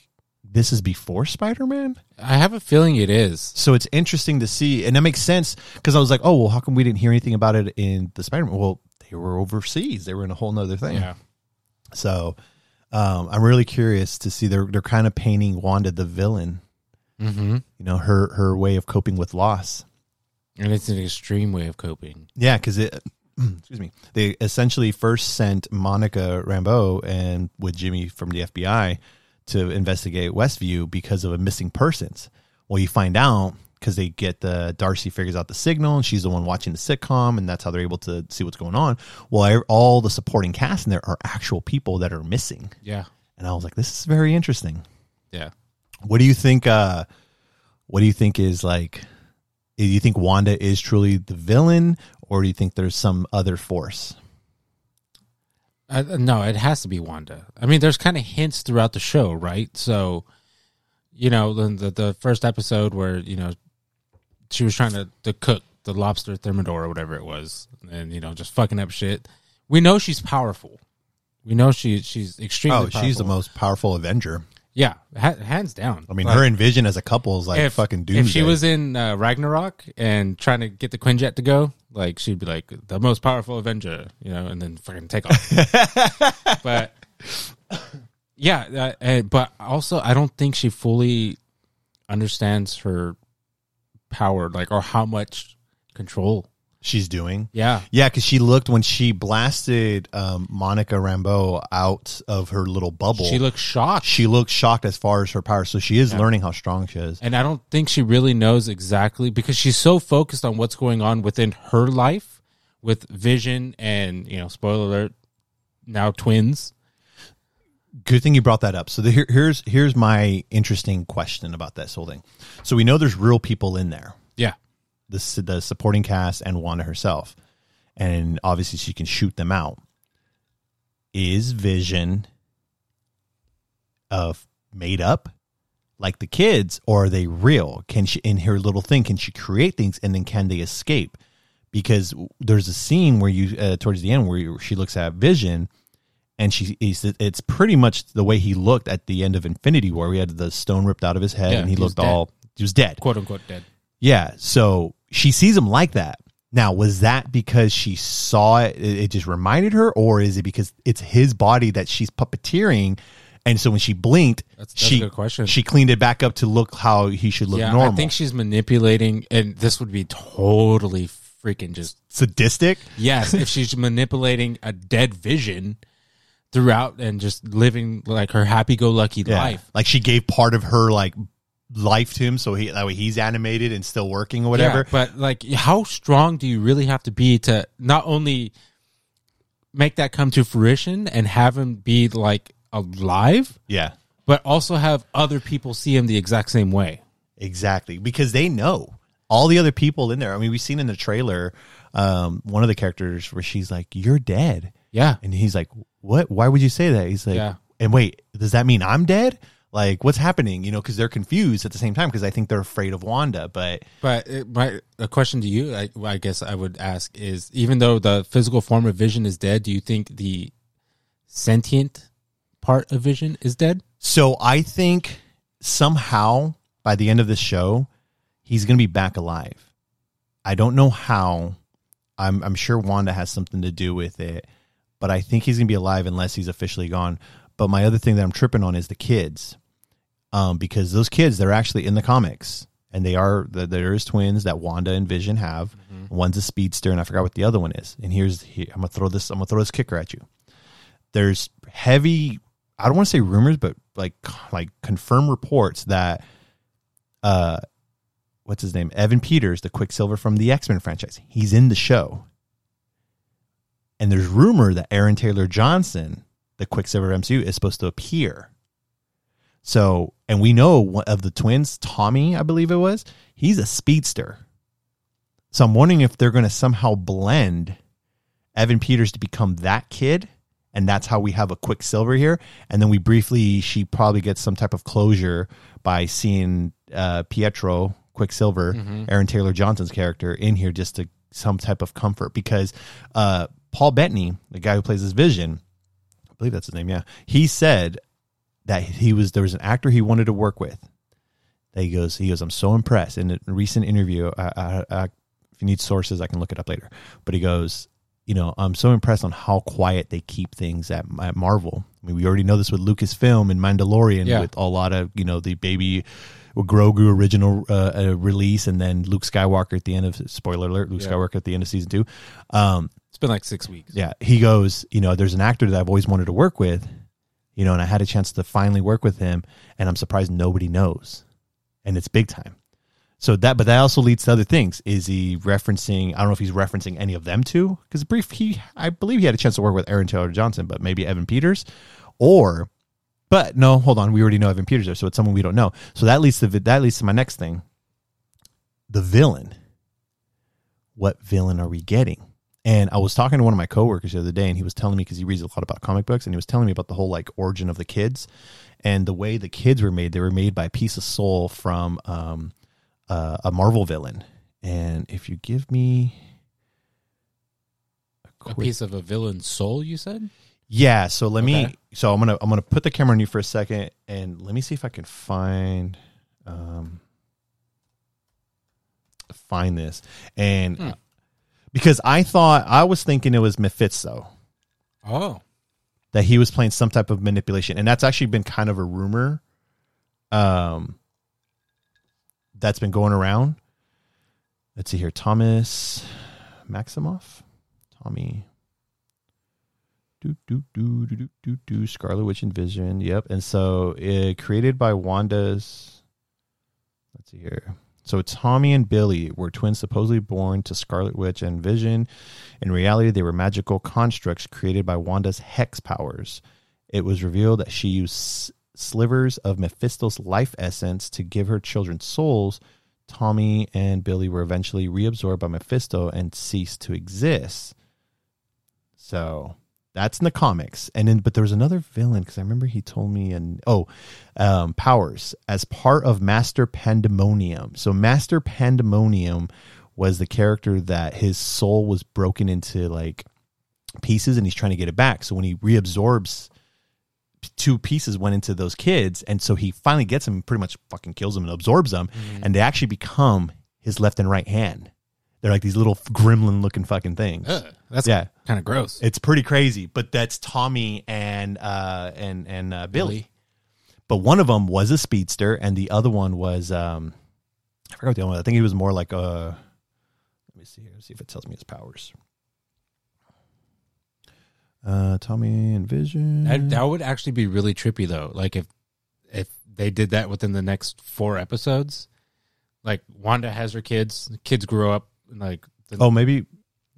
this is before Spider Man. I have a feeling it is. So it's interesting to see, and that makes sense because I was like, oh well, how come we didn't hear anything about it in the Spider Man? Well, they were overseas. They were in a whole nother thing. Yeah. So um, I'm really curious to see they're they're kind of painting Wanda the villain. Mm-hmm. You know her her way of coping with loss. And it's an extreme way of coping. Yeah, because it. [CLEARS THROAT] Excuse me. They essentially first sent Monica Rambeau and with Jimmy from the FBI to investigate Westview because of a missing persons. Well, you find out because they get the Darcy figures out the signal and she's the one watching the sitcom and that's how they're able to see what's going on. Well, all the supporting cast in there are actual people that are missing. Yeah. And I was like, this is very interesting. Yeah. What do you think? Uh, what do you think is like? Do you think Wanda is truly the villain, or do you think there's some other force? Uh, no, it has to be Wanda. I mean, there's kind of hints throughout the show, right? So, you know, the, the the first episode where you know she was trying to, to cook the lobster thermidor or whatever it was, and you know, just fucking up shit. We know she's powerful. We know she she's extremely. Oh, she's the most powerful Avenger. yeah, ha- hands down. I mean, Like, her and Vision as a couple is like if, fucking doomsday. If she was in uh, Ragnarok and trying to get the Quinjet to go, like she'd be like the most powerful Avenger, you know, and then fucking take off. [LAUGHS] but yeah, uh, uh, but also I don't think she fully understands her power, like or how much control. She's doing. Yeah, Yeah, because she looked when she blasted um, Monica Rambeau out of her little bubble. she looks shocked. she looked shocked as far as her power. So she is learning how strong she is. And I don't think she really knows exactly because she's so focused on what's going on within her life with Vision and, you know, spoiler alert, now twins. Good thing you brought that up. So the, here, here's here's my interesting question about this whole thing. So we know there's real people in there, Yeah. The the supporting cast and Wanda herself, and obviously she can shoot them out. Is Vision of made up like the kids, or are they real? Can she in her little thing? Can she create things, and then can they escape? Because there's a scene where you uh, towards the end where you, she looks at Vision and she it's pretty much the way he looked at the end of Infinity War. We had the stone ripped out of his head, Yeah, and he he looked all he was dead. Quote unquote dead. Yeah, so she sees him like that. Now, was that because she saw it? It just reminded her, or is it because it's his body that she's puppeteering? And so when she blinked, That's- that's a she good question. she cleaned it back up to look how he should look yeah, normal. I think she's manipulating, and this would be totally freaking just sadistic. yes. if she's manipulating a dead Vision throughout and just living like her happy-go-lucky Yeah. life. Like she gave part of her like life to him, so he that way he's animated and still working or whatever. Yeah, but like, how strong do you really have to be to not only make that come to fruition and have him be like alive, yeah. but also have other people see him the exact same way? Exactly, because they know all the other people in there. I mean, we've seen in the trailer um, one of the characters where she's like, "You're dead," Yeah, and he's like, "What? Why would you say that?" He's like, Yeah. "And wait, does that mean I'm dead?" Like, what's happening? You know, because they're confused at the same time because I think they're afraid of Wanda. But but eh, my a question to you, I, I guess I would ask is: even though the physical form of Vision is dead, do you think the sentient part of Vision is dead? so I think somehow by the end of the show, he's going to be back alive. I don't know how. I'm I'm sure Wanda has something to do with it, but I think he's gonna be alive unless he's officially gone. But my other thing that I'm tripping on is the kids, um, because those kids they're actually in the comics and they are th- there is twins that Wanda and Vision have. One's a speedster and I forgot what the other one is. And here's here, I'm gonna throw this I'm gonna throw this kicker at you. There's heavy I don't want to say rumors, but like like confirmed reports that uh what's his name? Evan Peters, the Quicksilver from the X Men franchise. He's in the show. And there's rumor that Aaron Taylor Johnson, the Quicksilver MCU, is supposed to appear. So, and we know of the twins, Tommy, I believe it was, he's a speedster. So I'm wondering if they're going to somehow blend Evan Peters to become that kid. And that's how we have a Quicksilver here. And then we briefly, she probably gets some type of closure by seeing uh, Pietro, Quicksilver, Aaron Taylor Johnson's character in here just to some type of comfort because uh, Paul Bettany, the guy who plays his Vision, I believe that's his name. Yeah, he said that he was there was an actor he wanted to work with. That he goes, he goes, I'm so impressed. In a recent interview, I, I, I, if you need sources, I can look it up later. But he goes, you know, I'm so impressed on how quiet they keep things at, at Marvel. I mean, we already know this with Lucasfilm and Mandalorian, Yeah. with a lot of you know the baby Grogu original uh, uh, release, and then Luke Skywalker at the end of spoiler alert, Luke Yeah. Skywalker at the end of season two. Um, It's been like six weeks. yeah, he goes, you know, there's an actor that I've always wanted to work with, you know, and I had a chance to finally work with him, and I'm surprised nobody knows, and it's big time. So that, but that also leads to other things. Is he referencing? I don't know if he's referencing any of them too, because brief, he, I believe he had a chance to work with Aaron Taylor Johnson, but maybe Evan Peters, or, But no, hold on. We already know Evan Peters there, so it's someone we don't know. So that leads to that leads to my next thing. The villain. What villain are we getting? And I was talking to one of my coworkers the other day, and he was telling me because he reads a lot about comic books, and he was telling me about the whole like origin of the kids, and the way the kids were made. They were made by a piece of soul from um, uh, a Marvel villain. And if you give me A quick- piece of a villain's soul, you said? yeah, so let me. So I'm gonna I'm gonna put the camera on you for a second, and let me see if I can find um find this, and Hmm. Because I thought I was thinking it was Mephisto Oh. that he was playing some type of manipulation, and that's actually been kind of a rumor, um, that's been going around. Let's see here, Thomas Maximoff, Tommy. Do do do do do do do Scarlet Witch and Vision. Yep, and so it created by Wanda's. Let's see here. So Tommy and Billy were twins supposedly born to Scarlet Witch and Vision. In reality, they were magical constructs created by Wanda's hex powers. It was revealed that she used slivers of Mephisto's life essence to give her children souls. Tommy and Billy were eventually reabsorbed by Mephisto and ceased to exist. So that's in the comics. And then, but there was another villain because I remember he told me, and oh, um, powers as part of Master Pandemonium. So Master Pandemonium was the character that his soul was broken into like pieces and he's trying to get it back. So when he reabsorbs two pieces went into those kids and so he finally gets them pretty much fucking kills them and absorbs them and they actually become his left and right hand. They're like these little gremlin looking fucking things. Ugh, that's Yeah. kind of gross. It's pretty crazy, but that's Tommy and uh and and uh, Billy. Billy. But one of them was a speedster, and the other one was um I forgot what the other one. I think he was more like a. Let me see here. Let's see if it tells me his powers. Uh, Tommy and Vision. That, that would actually be really trippy though. Like if if they did that within the next four episodes, like Wanda has her kids, the kids grow up, like the, oh, maybe. you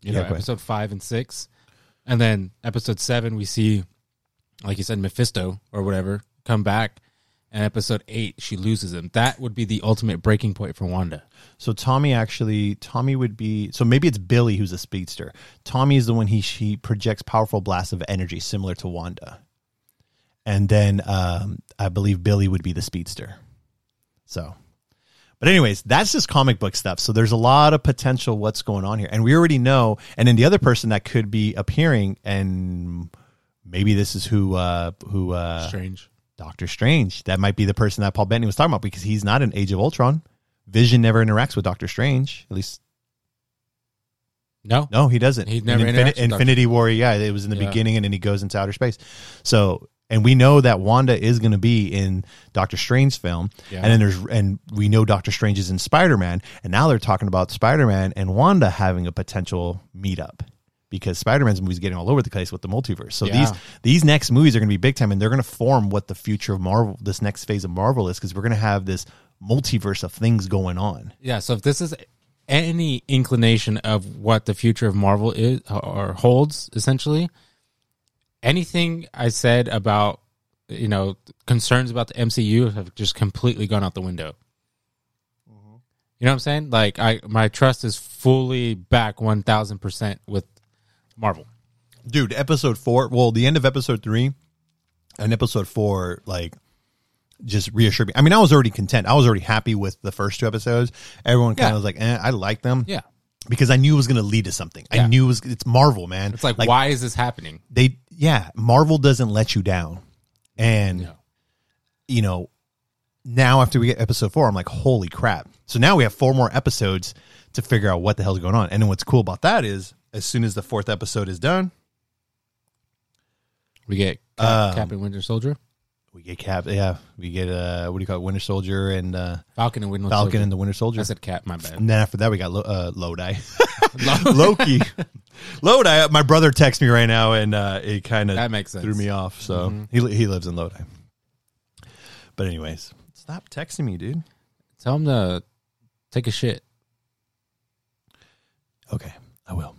yeah, know ahead. episode five and six, and then episode seven we see, like you said, Mephisto or whatever come back, and episode eight she loses him. That would be the ultimate breaking point for Wanda. So Tommy actually, Tommy would be. So maybe it's Billy who's a speedster. Tommy is the one he she projects powerful blasts of energy similar to Wanda, and then um, I believe Billy would be the speedster. So, but anyways, that's just comic book stuff. So there's a lot of potential what's going on here, and we already know. And then the other person that could be appearing, and maybe this is who uh, who uh, Strange. Doctor Strange. That might be the person that Paul Bettany was talking about because he's not in Age of Ultron. Vision never interacts with Doctor Strange. At least, No, no, he doesn't. He In never with Doctor- Infinity War. Yeah, it was in the Yeah. beginning, and then he goes into outer space. So, and we know that Wanda is going to be in Doctor Strange's film, Yeah. and then there's and we know Doctor Strange is in Spider Man, and now they're talking about Spider Man and Wanda having a potential meetup. Because Spider Man's movies getting all over the place with the multiverse, so Yeah. these these next movies are going to be big time, and they're going to form what the future of Marvel, this next phase of Marvel is, because we're going to have this multiverse of things going on. Yeah, so if this is any inclination of what the future of Marvel is or holds, essentially, anything I said about you know concerns about the MCU have just completely gone out the window. You know what I'm saying? Like I, my trust is fully back one thousand percent with Marvel. dude episode four well the end of episode three and episode four like just reassured me i mean i was already content i was already happy with the first two episodes everyone kind of Yeah. was like eh, i like them Yeah, because i knew it was going to lead to something i knew it was it's marvel man it's like, why is this happening? they yeah marvel doesn't let you down. And No. you know now after we get episode four i'm like holy crap. So now we have four more episodes to figure out what the hell's going on. And then what's cool about that is as soon as the fourth episode is done We get Cap, Um, Captain Winter Soldier, We get Cap, yeah. We get uh, what do you call it, Winter Soldier and uh, Falcon and Winter Falcon Soldier. and the Winter Soldier. I said Cap. My bad. and then after that, we got Lo- uh, Lodi, [LAUGHS] [LAUGHS] Loki, Lodi. My brother texts me right now, and uh, it kind of That makes sense. Mm-hmm. threw me off. So he li- he lives in Lodi. But anyways, stop texting me, dude. Tell him to take a shit. Okay, I will.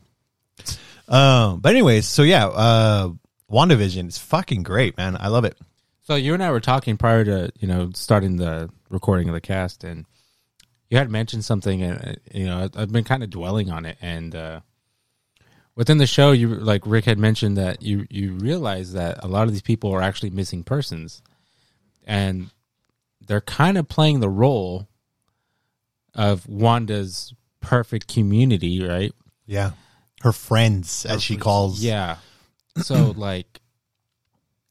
Um, but anyways, so yeah, uh, WandaVision is fucking great, man. I love it. So you and I were talking prior to you know starting the recording of the cast, and you had mentioned something, and uh, you know I've been kind of dwelling on it, and uh, within the show, you like Rick had mentioned that you you realize that a lot of these people are actually missing persons, and they're kind of playing the role of Wanda's perfect community, right? Yeah. Her friends, as she calls. Yeah. So [CLEARS THROAT] like,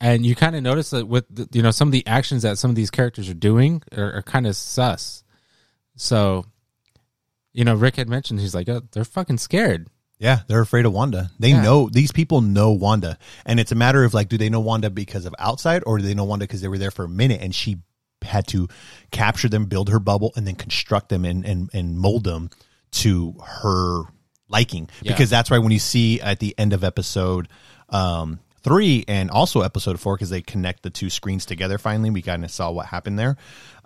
and you kind of notice that with the, you know some of the actions that some of these characters are doing are, are kind of sus. So, you know, Rick had mentioned he's like, oh, they're fucking scared. Yeah, they're afraid of Wanda. They Yeah. know these people know Wanda, and it's a matter of like, do they know Wanda because of outside, or do they know Wanda because they were there for a minute and she had to capture them, build her bubble, and then construct them and and and mold them to her liking? Yeah. Because that's why when you see at the end of episode um, three and also episode four, because they connect the two screens together. Finally, we kind of saw what happened there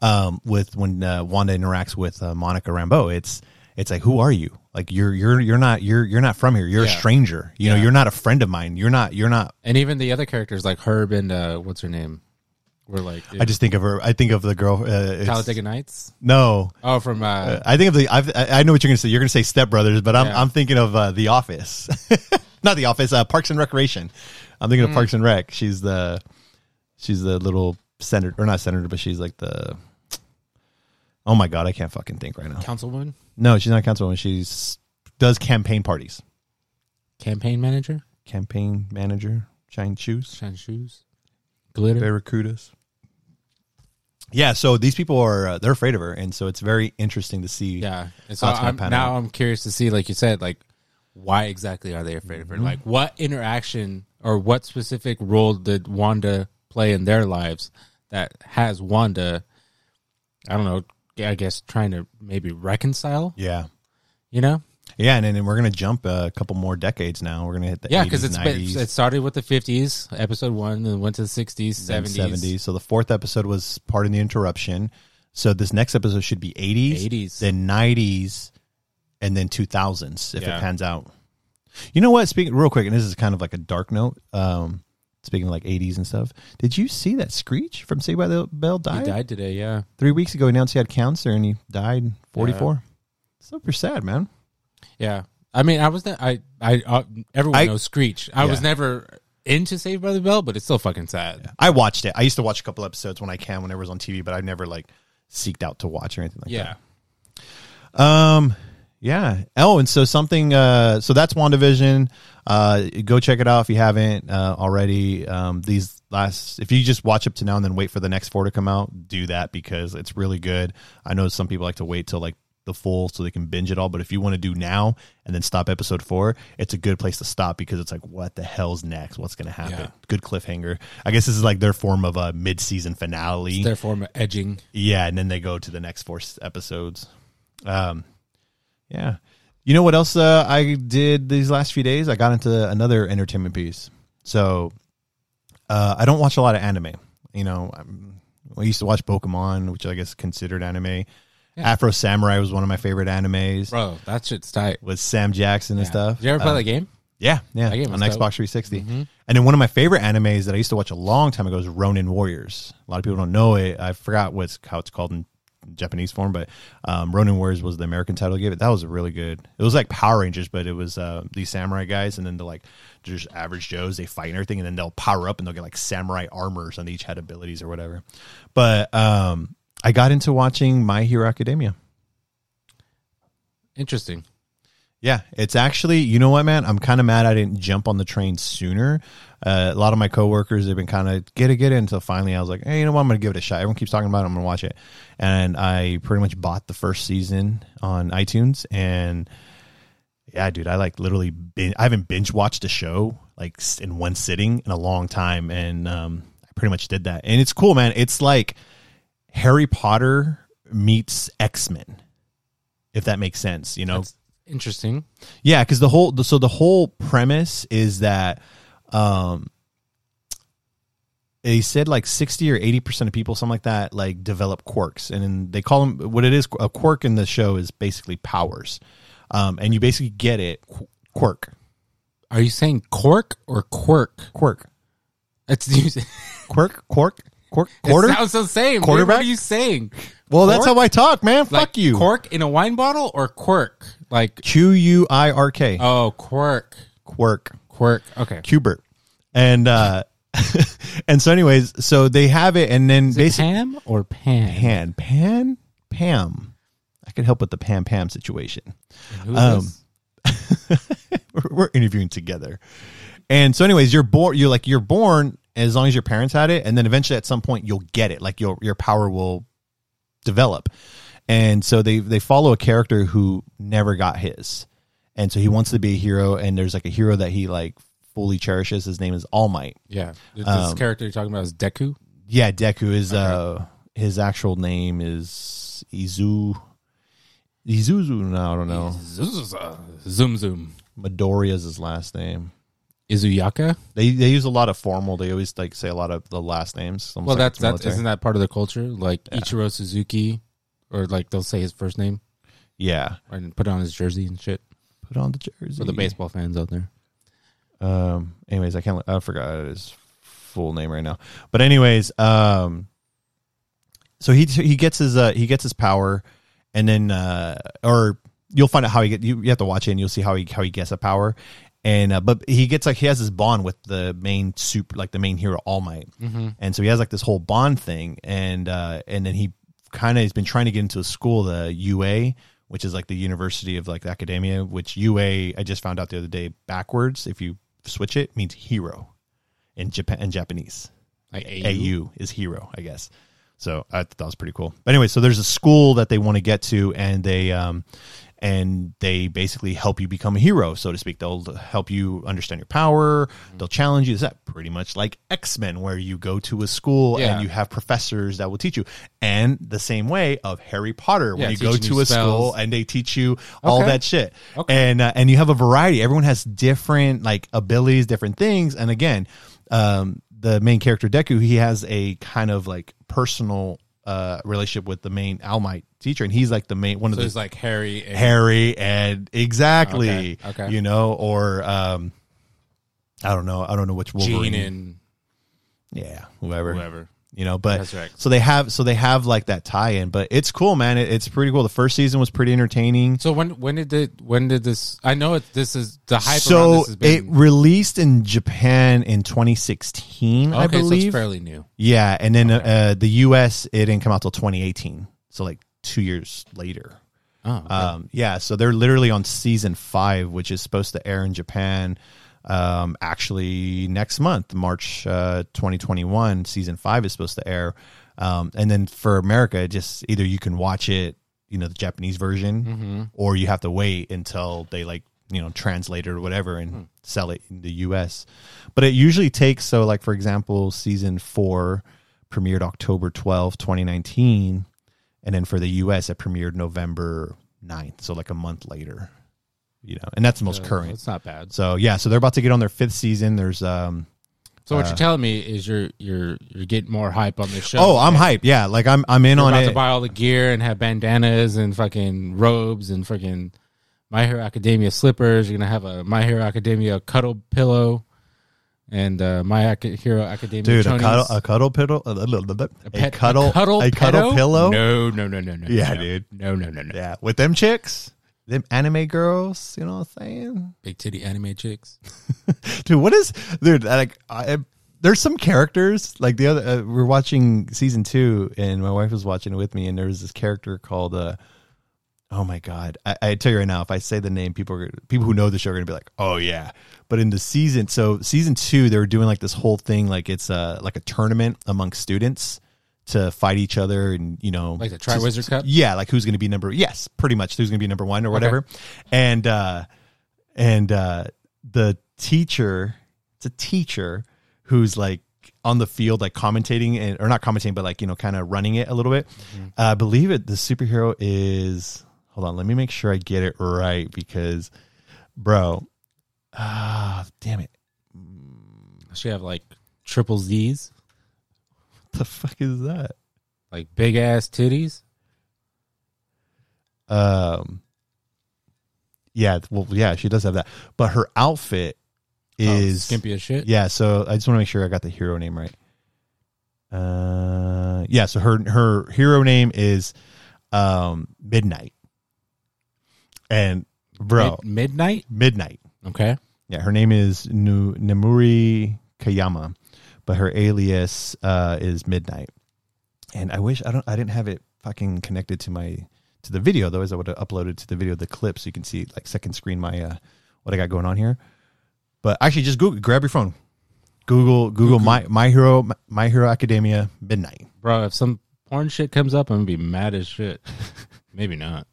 um, with when uh, Wanda interacts with uh, Monica Rambeau. It's it's like who are you? Like you're you're you're not you're you're not from here. You're a stranger. You know you're not a friend of mine. You're not you're not And even the other characters like Herb and uh, what's her name, were like i just think of her i think of the girl uh, Talladega Nights. no. Oh, from uh, i think of the I've, i I know what you're gonna say. You're gonna say step brothers but i'm Yeah. i'm thinking of uh, the office. [LAUGHS] Not the office uh, parks and recreation i'm thinking Mm. of parks and rec she's the she's the little senator or not senator but she's like the oh my god i can't fucking think right now councilwoman, no she's not councilwoman she's does campaign parties campaign manager, campaign manager shine shoes shine shoes, glitter. Barracudas. Yeah, so these people are uh, they're afraid of her, and so it's very interesting to see. Yeah. And so I'm, now. I'm curious to see, like you said, like why exactly are they afraid Mm-hmm. of her? Like what interaction or what specific role did Wanda play in their lives that has Wanda, I don't know, I guess trying to maybe reconcile, yeah, you know? yeah, and then we're gonna jump a couple more decades now. We're gonna hit the Yeah, 80s, because it's 90s, it started with the 50s, episode one, and went to the 60s, 70s, 70s. So the fourth episode was part of the interruption. So this next episode should be 80s, 80s. then 90s, and then 2000s if Yeah. it pans out. You know what? Speaking real quick, and this is kind of like a dark note. Um, speaking of like 80s and stuff, did you see that Screech from Saved by the Bell He died? died today, yeah. three weeks ago he announced he had cancer and he died 44 super sad man Yeah. I mean, I was, ne- I, I, uh, everyone I- knows Screech. I was never into Saved by the Bell, but it's still fucking sad. i watched it i used to watch a couple episodes when i can whenever it was on tv but i never like seeked out to watch or anything like that. Yeah. that um yeah. Oh and so something uh so that's wandavision. Uh go check it out if you haven't uh already. Um these last if you just watch up to now and then wait for the next four to come out do that because it's really good. I know some people like to wait till like the full so they can binge it all but if you want to do now and then stop episode four it's a good place to stop because it's like what the hell's next? What's gonna happen? Yeah. good cliffhanger. I guess this is like their form of a mid-season finale. It's their form of edging. yeah, and then they go to the next four episodes. Um, yeah. You know what else uh, I did these last few days? I got into another entertainment piece. So uh, I don't watch a lot of anime. You know, I'm, I used to watch Pokemon, which I guess is considered anime. Afro Samurai was one of my favorite animes Bro, that shit's tight. with Sam Jackson and Yeah. stuff. Did you ever play Uh, that game? yeah, yeah, That game on Xbox dope. 360. Mhm. And then one of my favorite animes that I used to watch a long time ago is Ronin Warriors. A lot of people don't know it. I forgot what's how it's called in Japanese form, but um, Ronin Warriors was the American title I gave it. That was really good. It was like Power Rangers, but it was uh, these samurai guys, and then they're like just average Joes. They fight and everything, and then they'll power up and they'll get like samurai armors, and they each had abilities or whatever. But um, I got into watching My Hero Academia. Interesting. Yeah, it's actually, you know what, man? I'm kind of mad I didn't jump on the train sooner. Uh, a lot of my coworkers have been kind of get it, get it until finally I was like, hey, you know what? I'm going to give it a shot. Everyone keeps talking about it. I'm going to watch it. And I pretty much bought the first season on iTunes. And yeah, dude, I like literally, bin- I haven't binge watched a show like in one sitting in a long time. And um, I pretty much did that. And it's cool, man. It's like Harry Potter meets X Men, if that makes sense. You know, That's interesting. yeah, because the whole so the whole premise is that um they said like 60 or 80 percent of people something like that like develop quirks and then they call them what it is a quirk in the show is basically powers um and you basically get it qu- quirk Are you saying cork or quirk? quirk It's quirk quirk Quar- It quarter. sounds the same. Quarterback? What are you saying? well, that's how I talk, man. Like Fuck you. Cork in a wine bottle or quirk? Like Q U I R K. oh, quirk, Quirk. quirk. Okay. Cubert. And uh [LAUGHS] and so anyways, so they have it and then basically Pam or Pan? Pan Pan Pam. I could help with the Pam Pam situation. Um, [LAUGHS] we're, we're interviewing together. And so, anyways, you're born. You're like you're born as long as your parents had it, and then eventually at some point you'll get it. Like your your power will develop. And so they they follow a character who never got his, and so he wants to be a hero. And there's like a hero that he like fully cherishes. His name is All Might. Yeah. This um, character you're talking about is Deku. Yeah, Deku is uh his actual name is Izu. Izuzu. No, I don't know. Zoom zoom. Midoriya is his last name. Izuyaka. They they use a lot of formal. They always like say a lot of the last names. Well, that's that isn't that part of the culture? Like Ichiro Suzuki, or like they'll say his first name yeah. and put it on his jersey and shit Put on the jersey for the baseball fans out there. Um. Anyways, I can't. I forgot his full name right now. But anyways, um. So he he gets his uh he gets his power, and then uh or you'll find out how he get you, you have to watch it and you'll see how he how he gets a power, and uh, but he gets like he has this bond with the main super like the main hero All Might, and so he has like this whole bond thing, and uh and then he kind of has been trying to get into a school the UA. Which is like the University of like Academia, which UA I just found out the other day backwards. If you switch it, means hero in Japan in Japanese. Like AU is hero, I guess. So I thought that was pretty cool. But anyway, so there's a school that they want to get to, and they um, and they basically help you become a hero, so to speak. They'll help you understand your power. They'll challenge you. Is that pretty much like X Men, where you go to a school Yeah. and you have professors that will teach you, and the same way of Harry Potter, when Yeah, you go to a school and they teach you all Okay. that shit. Okay. And uh, and you have a variety. Everyone has different like abilities, different things. And again, um, the main character Deku, he has a kind of like personal uh relationship with the main All Might teacher, and he's like the main one of So the it's like Harry. And, Harry and exactly, Okay, okay. you know, or um, I don't know, I don't know which Wolverine, Gene and yeah, whoever, whoever. you know but That's right. so they have so they have like that tie-in but it's cool man it, it's pretty cool the first season was pretty entertaining So when when did it when did this? I know it. This is the hype. around so has it released in japan in 2016 i okay, so believe it's fairly new. yeah and then uh, the us it didn't come out till 2018 so like two years later. Oh, okay. um, yeah so they're literally on season five which is supposed to air in japan um, actually next month march uh, 2021 season five is supposed to air. Um, and then for america just either you can watch it you know the japanese version Mm-hmm. or you have to wait until they like you know translate it or whatever and sell it in the us but it usually takes so like for example season four premiered october 12 2019 and then for the us it premiered november 9th so like a month later you know and that's the most Uh, current It's not bad. so yeah so they're about to get on their fifth season there's um So what uh, you're telling me is you're you're you're getting more hype on this show. oh i'm hyped yeah like i'm i'm in You're on about it to buy all the gear and have bandanas and fucking robes and fucking My Hero Academia slippers. You're gonna have a My Hero Academia cuddle pillow and uh, My Ac- Hero Academia dude a cuddle a cuddle pillow a, a, pet- cuddle a cuddle, a cuddle pillow No, no, no, no, no. Yeah, no. dude. No, no, no, no. Yeah, with them chicks, them anime girls. You know what I'm saying, Big titty anime chicks. [LAUGHS] dude? What is, dude? Like, I, there's some characters like the other. Uh, we're watching season two, and my wife was watching it with me, and there was this character called. uh Oh my god! I, I tell you right now, if I say the name, people are people who know the show are gonna be like, "Oh yeah." But in the season, so season two, they were doing like this whole thing, like it's a like a tournament among students to fight each other, and you know, Like the Triwizard Cup? Yeah, like who's going to be number? Yes, pretty much who's going to be number one or whatever. And uh, and uh, the teacher, it's a teacher who's like on the field, like commentating and or not commentating, but like you know, kind of running it a little bit. Uh, I believe it. The superhero is. Hold on, let me make sure I get it right because, bro, ah, damn it, She have like triple Z's, what the fuck is that? like big ass titties. Um, yeah, well, yeah, she does have that, but her outfit Oh, is skimpy as shit. Yeah, so I just want to make sure I got the hero name right. Uh, yeah. So her her hero name is um Midnight, and bro, Mid- midnight. Midnight. Okay. Yeah, her name is Nu- Nemuri Kayama, but her alias uh, is Midnight. And I wish I don't I didn't have it fucking connected to my to the video. Otherwise, I would have uploaded to the video the clip so you can see like second screen my uh, what I got going on here. But actually, just Google, grab your phone, Google Google my my hero my hero academia Midnight. Bro, if some porn shit comes up, I'm gonna be mad as shit. [LAUGHS] Maybe not.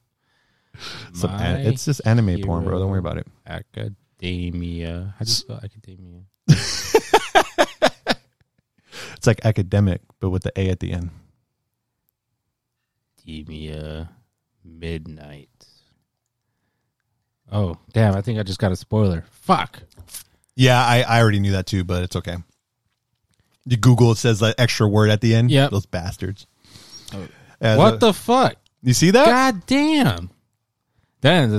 Some an- it's just anime porn, bro. Don't worry about it. Academia. How do you spell academia? [LAUGHS] It's like academic, but with the A at the end. Academia Midnight. Oh, damn. I think I just got a spoiler. Fuck. Yeah, I, I already knew that too, but it's okay. You Google it says that extra word at the end. Yep. those bastards. Oh. Yeah, what so- the fuck? You see that? God damn.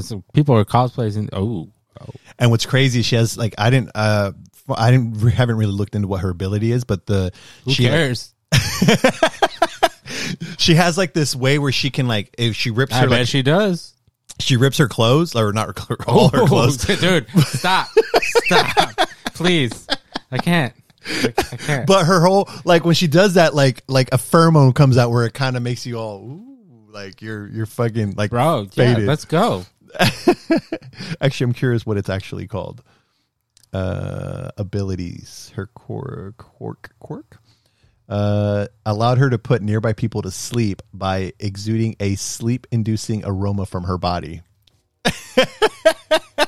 Some people are cosplaying. Oh, oh. And what's crazy, she has like I didn't uh I didn't haven't really looked into what her ability is, but the who she cares? [LAUGHS] she has like this way where she can like if she rips I her bet like, she does. she rips her clothes or not her [LAUGHS] all her clothes. [LAUGHS] dude, stop, stop, please. I can't. I, I can't. But her whole like when she does that, like like a pheromone comes out where it kind of makes you all ooh, like you're you're fucking like Bro, yeah, faded. let's go. [LAUGHS] Actually, I'm curious what it's actually called. Uh, abilities. Her quirk, quirk, quirk. Uh, allowed her to put nearby people to sleep by exuding a sleep-inducing aroma from her body. [LAUGHS]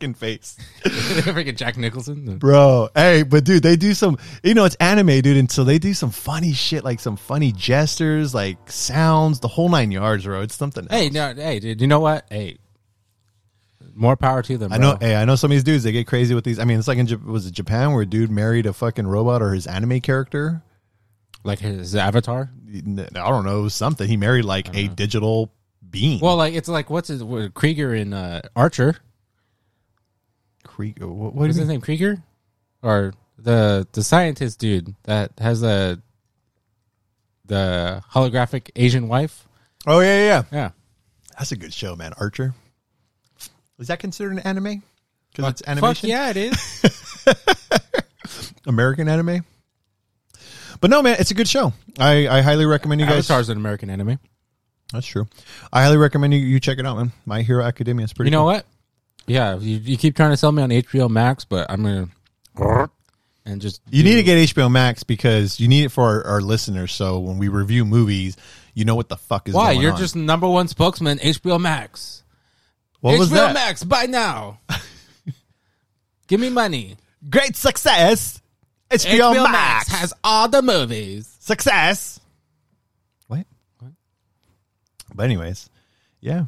Fucking face, [LAUGHS] Freaking Jack Nicholson. [LAUGHS] bro. Hey, but dude, they do some. You know, it's anime, dude, and so they do some funny shit, like some funny gestures, like sounds, the whole nine yards, bro. It's something. Hey, else. no, hey, dude, you know what? Hey, more power to them. I know. Hey, I know some of these dudes. They get crazy with these. I mean, it's like in was it Japan where a dude married a fucking robot or his anime character? like his avatar. I don't know. Something. He married like a digital being. Well, like it's like what's his Krieger in uh, Archer? Creek. Uh, what, what What's his name? Krieger, or the the scientist dude that has the the holographic Asian wife? Oh yeah, yeah, yeah. Yeah, That's a good show, man. Archer. Is that considered an anime? Because it's animation. Fuck yeah, it is. [LAUGHS] American anime. But no, man, it's a good show. I, I highly recommend you guys. Avatar's an American anime. That's true. I highly recommend you, you check it out, man. My Hero Academia is pretty. you know cool. what? Yeah, you, you keep trying to sell me on HBO Max, but I'm gonna and just You do- need to get HBO Max because you need it for our, our listeners. So when we review movies, you know what the fuck is why going you're on. just number one spokesman HBO Max. what HBO was that? Max, buy now. [LAUGHS] Give me money. Great success. HBO, HBO Max. Max has all the movies. success. What? What? But anyways, yeah,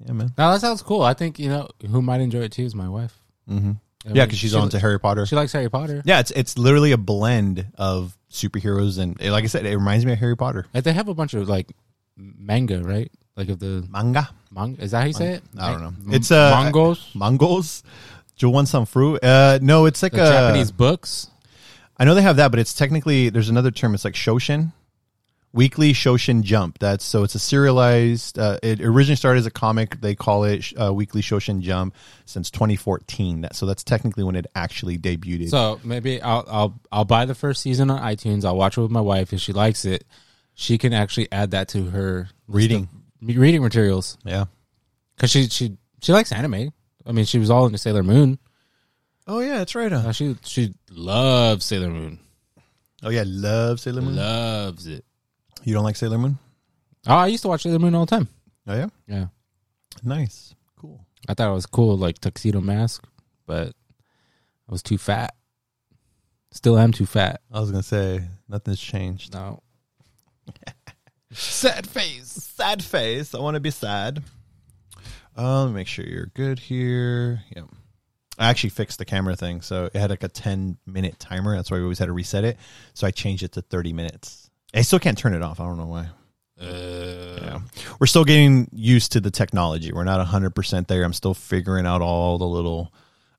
yeah, man. Now that sounds cool. I think you know who might enjoy it too is my wife. Mm-hmm. I Yeah, mean, because she's she, on to Harry Potter. She likes Harry Potter. Yeah, it's it's literally a blend of superheroes and like I said, it reminds me of Harry Potter Like, they have a bunch of like manga, right? Like of the manga. manga. Is that how you say it? I don't know. It's, uh, Mongos. Mangoes. Do you want some fruit? Uh, no, it's like The a Japanese books. I know they have that, but it's technically there's another term. It's like Shoshin, weekly Shoshin Jump. That's so it's a serialized. Uh, it originally started as a comic. They call it uh, Weekly Shoshin Jump since 2014. That, so that's technically when it actually debuted. So maybe I'll I'll I'll buy the first season on iTunes. I'll watch it with my wife if she likes it. She can actually add that to her Reading. reading materials yeah. because she she she likes anime. I mean, she was all into Sailor Moon. Oh yeah, that's right. Uh, she she loves Sailor Moon. oh yeah, loves Sailor Moon. Loves it. You don't like Sailor Moon? Oh, I used to watch Sailor Moon all the time. Oh yeah, Yeah, nice, cool. I thought it was cool, like tuxedo mask, but I was too fat. Still am too fat. I was gonna say nothing's changed. No. [LAUGHS] Sad face. Sad face. I want to be sad. Uh, let me make sure you're good here. Yep. I actually fixed the camera thing, so it had like a 10 minute timer. That's why we always had to reset it. So I changed it to 30 minutes. I still can't turn it off. I don't know why. Uh, Yeah. We're still getting used to the technology. We're not 100% there. I'm still figuring out all the little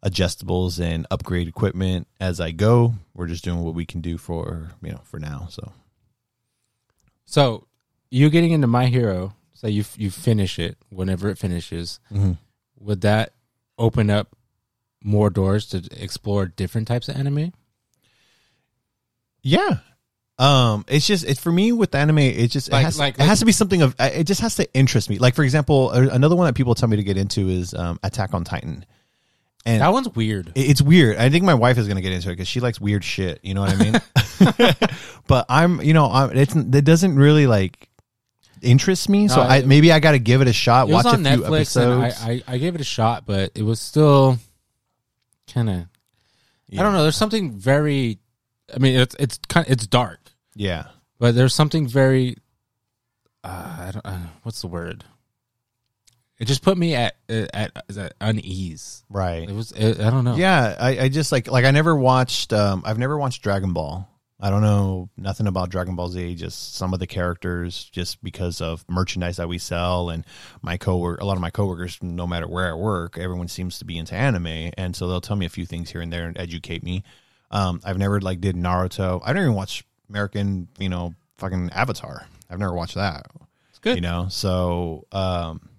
adjustables and upgrade equipment as I go. We're just doing what we can do for you know for now. So So you getting into My Hero, say you you finish it whenever it finishes, would that open up more doors to explore different types of anime? yeah. Um, it's just it for me with anime. It just Like- it, has, like- it has to be something of it just has to interest me. Like for example, a- another one that people tell me to get into is um, Attack on Titan. And That one's weird. It- It's weird. I think my wife is gonna get into it because she likes weird shit. You know what I mean? [LAUGHS] [LAUGHS] but I'm, you know, I'm, it's it doesn't really like interest me. So No, I it- maybe I got to give it a shot. It was watch on a few Netflix, and episodes. I, I I gave it a shot, but it was still kind of. I don't know. There's something very. I mean, it's it's kind it's dark, yeah, but there's something very. Uh, I don't. Uh, what's the word? It just put me at uh, at, at unease. right. It was. It, I don't know. Yeah, I, I just like like I never watched. Um, I've never watched Dragon Ball. I don't know nothing about Dragon Ball Z. Just some of the characters, just because of merchandise that we sell, and my coworker, a lot of my coworkers, no matter where I work, everyone seems to be into anime, and so they'll tell me a few things here and there and educate me. Um, I've never like did Naruto. I don't even watch American, you know, fucking Avatar. I've never watched that. it's good. You know, so um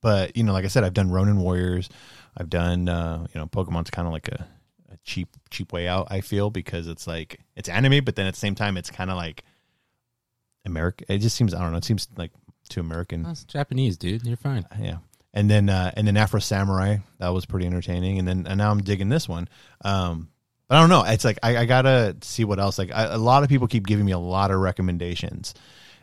but you know, like I said, I've done Ronin Warriors. I've done uh, you know, Pokemon's kind of like a, a cheap cheap way out, I feel, because it's like it's anime, but then at the same time it's kind of like American it just seems I don't know, it seems like too American. That's Japanese, dude. You're fine. Yeah. And then uh and then Afro Samurai, that was pretty entertaining. And then and now I'm digging this one. Um but I don't know. It's like I, I gotta see what else. Like I, a lot of people keep giving me a lot of recommendations,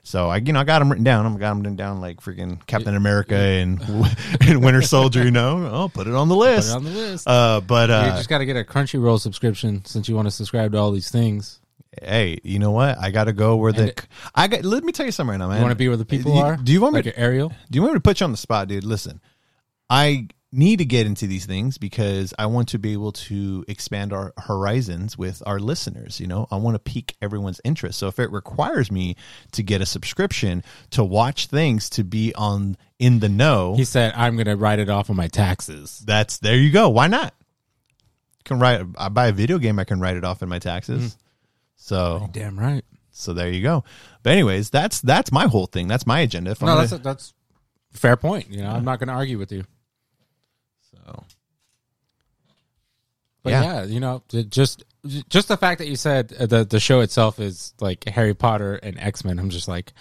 so I you know I got them written down. I got them written down like freaking Captain America and [LAUGHS] and Winter Soldier. You know, I'll put it on the Put list. it on the list. uh, but you uh, just got to get a Crunchyroll subscription since you want to subscribe to all these things. hey, you know what? I got to go where the it- I got. Let me tell you something right now, man. You want to be where the people You- are? Do you want me? like Ariel? Do you want me to put you on the spot, dude? Listen, I need to get into these things because I want to be able to expand our horizons with our listeners. You know, I want to pique everyone's interest. So if it requires me to get a subscription to watch things to be on in the know, He said, "I'm going to write it off on my taxes." that's there you go. Why not? Can write. I buy a video game. I can write it off in my taxes. Mm-hmm. So Damn right. so there you go. But anyways, that's that's my whole thing. That's my agenda. If I'm No, gonna- that's that's fair point. You know, I'm not going to argue with you. So But Yeah. yeah, you know, just just the fact that you said uh, the the show itself is like Harry Potter and X Men. I'm just like,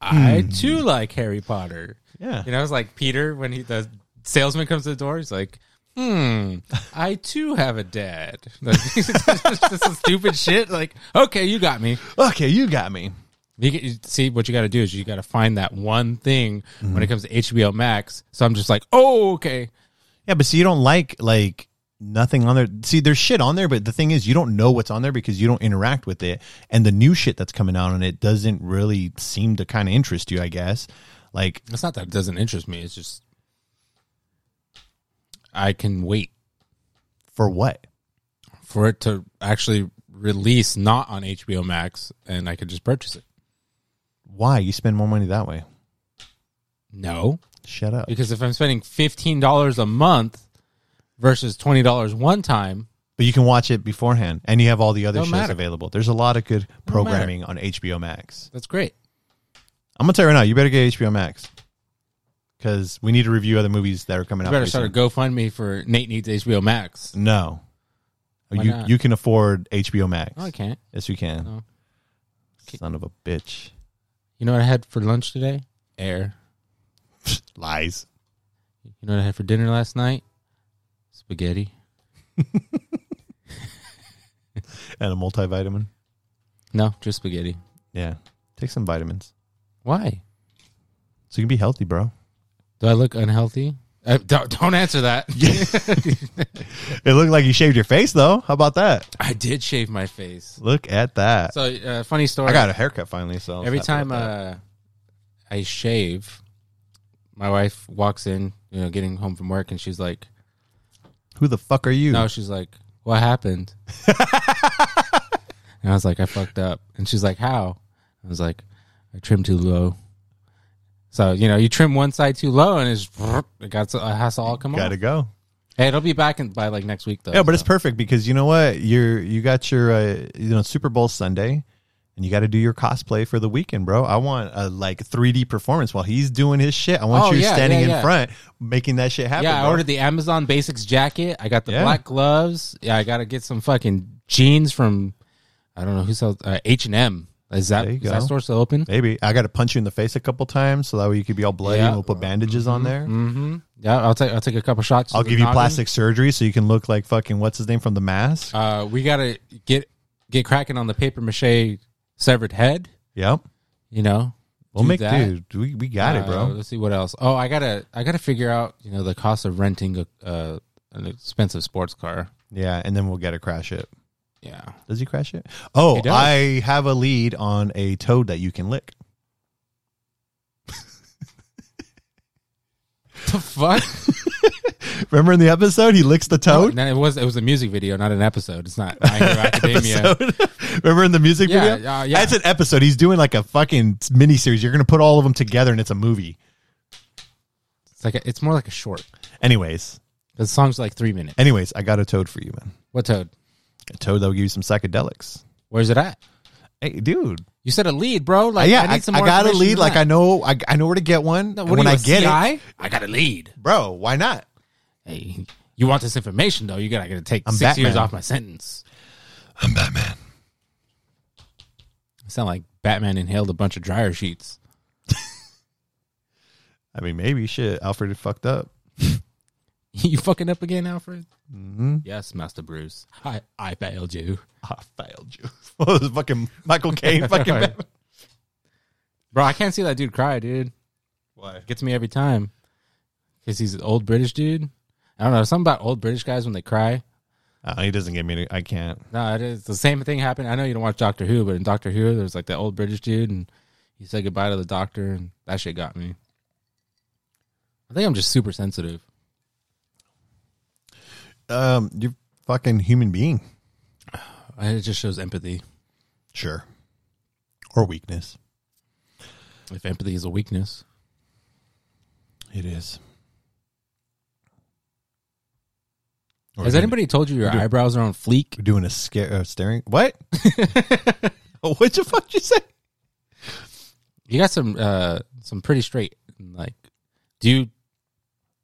I too like Harry Potter. yeah. You know, it's like Peter when he the salesman comes to the door. He's like, "Hmm, [LAUGHS] I too have a dad." [LAUGHS] This is [LAUGHS] stupid shit. Like, okay, you got me. Okay, you got me. You, get- you see, what you got to do is you got to find that one thing when it comes to HBO Max. So I'm just like, oh, okay. Yeah, but see, you don't like like nothing on there. See, there's shit on there, but the thing is, you don't know what's on there because you don't interact with it, and the new shit that's coming out on it doesn't really seem to kind of interest you. I guess. Like, It's not that it doesn't interest me. It's just I can wait for what? for it to actually release not on HBO Max, and I could just purchase it. Why you spend more money that way? No, Shut up. because if I'm spending fifteen dollars a month versus twenty dollars one time, But you can watch it beforehand, and you have all the other Don't shows matter. available. There's a lot of good programming on HBO Max. that's great. I'm gonna tell you right now, you better get HBO Max because we need to review other movies that are coming You out. better pretty start a GoFundMe for Nate needs HBO Max. No, Why you not? you can afford HBO Max. No, I can't. Yes, you can. No. Son of a bitch. You know what I had for lunch today? Air. [LAUGHS] Lies. You know what I had for dinner last night? Spaghetti. [LAUGHS] And a multivitamin. No, just spaghetti. Yeah. Take some vitamins. Why? So you can be healthy, bro. Do I look unhealthy? Uh, [LAUGHS] don't, don't answer that. It looked like you shaved your face though. How about that? I did shave my face. Look at that. So, uh, funny story. I got a haircut finally, so I was Every happy time with that. uh, I shave, my wife walks in, you know, getting home from work, and she's like, who the fuck are you? "No," she's like, "What happened?" [LAUGHS] and I was like, "I fucked up," and she's like, "How?" I was like, "I trimmed too low." So you know, you trim one side too low, and it's it got to, it has to all come Gotta off. go. Hey, it'll be back in, by like next week though. Yeah, but it's perfect because you know what? You're you got your uh, you know Super Bowl Sunday, and you got to do your cosplay for the weekend, bro. I want a like 3D performance while he's doing his shit. I want Oh, you yeah, standing yeah, in front, making that shit happen. Yeah, I ordered the Amazon Basics jacket. I got the Yeah. black gloves. Yeah, I got to get some fucking jeans from I don't know who sells uh, H and M. Is that is that store still open? Maybe I got to punch you in the face a couple times so that way you could be all bloody, Yeah. and we'll put bandages on there. Mm-hmm. Yeah, I'll take I'll take a couple shots. I'll give you noggin. plastic surgery so you can look like fucking what's his name from the mask. Uh, we gotta get get cracking on the paper mache severed head. yep, You know, we'll Do make that. dude. We we got it, Uh, bro. Let's see what else. Oh, I gotta I gotta figure out you know the cost of renting a uh, an expensive sports car. Yeah, and then we'll get to crash it. Yeah. Does he crash it? Oh, He does. I have a lead on a toad that you can lick. [LAUGHS] The fuck? [LAUGHS] Remember in the episode he licks the toad? No, it was it was a music video, not an episode. It's not My Hero [LAUGHS] Academia. Remember in the music Yeah, video? uh, yeah. It's an episode. He's doing like a fucking mini series. You're gonna put all of them together and it's a movie. It's like a, it's more like a short. Anyways, The song's like three minutes. anyways, I got a toad for you, man. What toad? A toad that will give you some psychedelics. Where's it at? Hey, dude. You said a lead, bro. Like, yeah, I, I, need some I more got a lead. Like. I know, I, I know where to get one. No, and when are I you, a get it, I got a lead. bro, why not? Hey, you want this information though? You gotta, gotta take I'm six years off my sentence. I'm Batman. I sound like Batman inhaled a bunch of dryer sheets. [LAUGHS] I mean, maybe shit. Alfred fucked up. [LAUGHS] [LAUGHS] you fucking up again, Alfred? Mm-hmm. Yes, Master Bruce. I I failed you, I failed you. [LAUGHS] What was fucking Michael Caine? [LAUGHS] fucking bro. I can't see that dude cry, dude. Why? Gets me every time because he's an old British dude. I don't know something about old British guys when they cry. Uh, he doesn't get me. To, I can't. No, it is the same thing happened. I know you don't watch Doctor Who, but in Doctor Who, there's like that old British dude, and he said goodbye to the doctor, and that shit got me. I think I'm just super sensitive. Um, you're fucking human being. And It just shows empathy. Sure. Or weakness. If empathy is a weakness, It is. Or has anybody told you your doing- eyebrows are on fleek? We're doing a scare, uh, staring. What? [LAUGHS] what the fuck you say? You got some uh some pretty straight like. Do you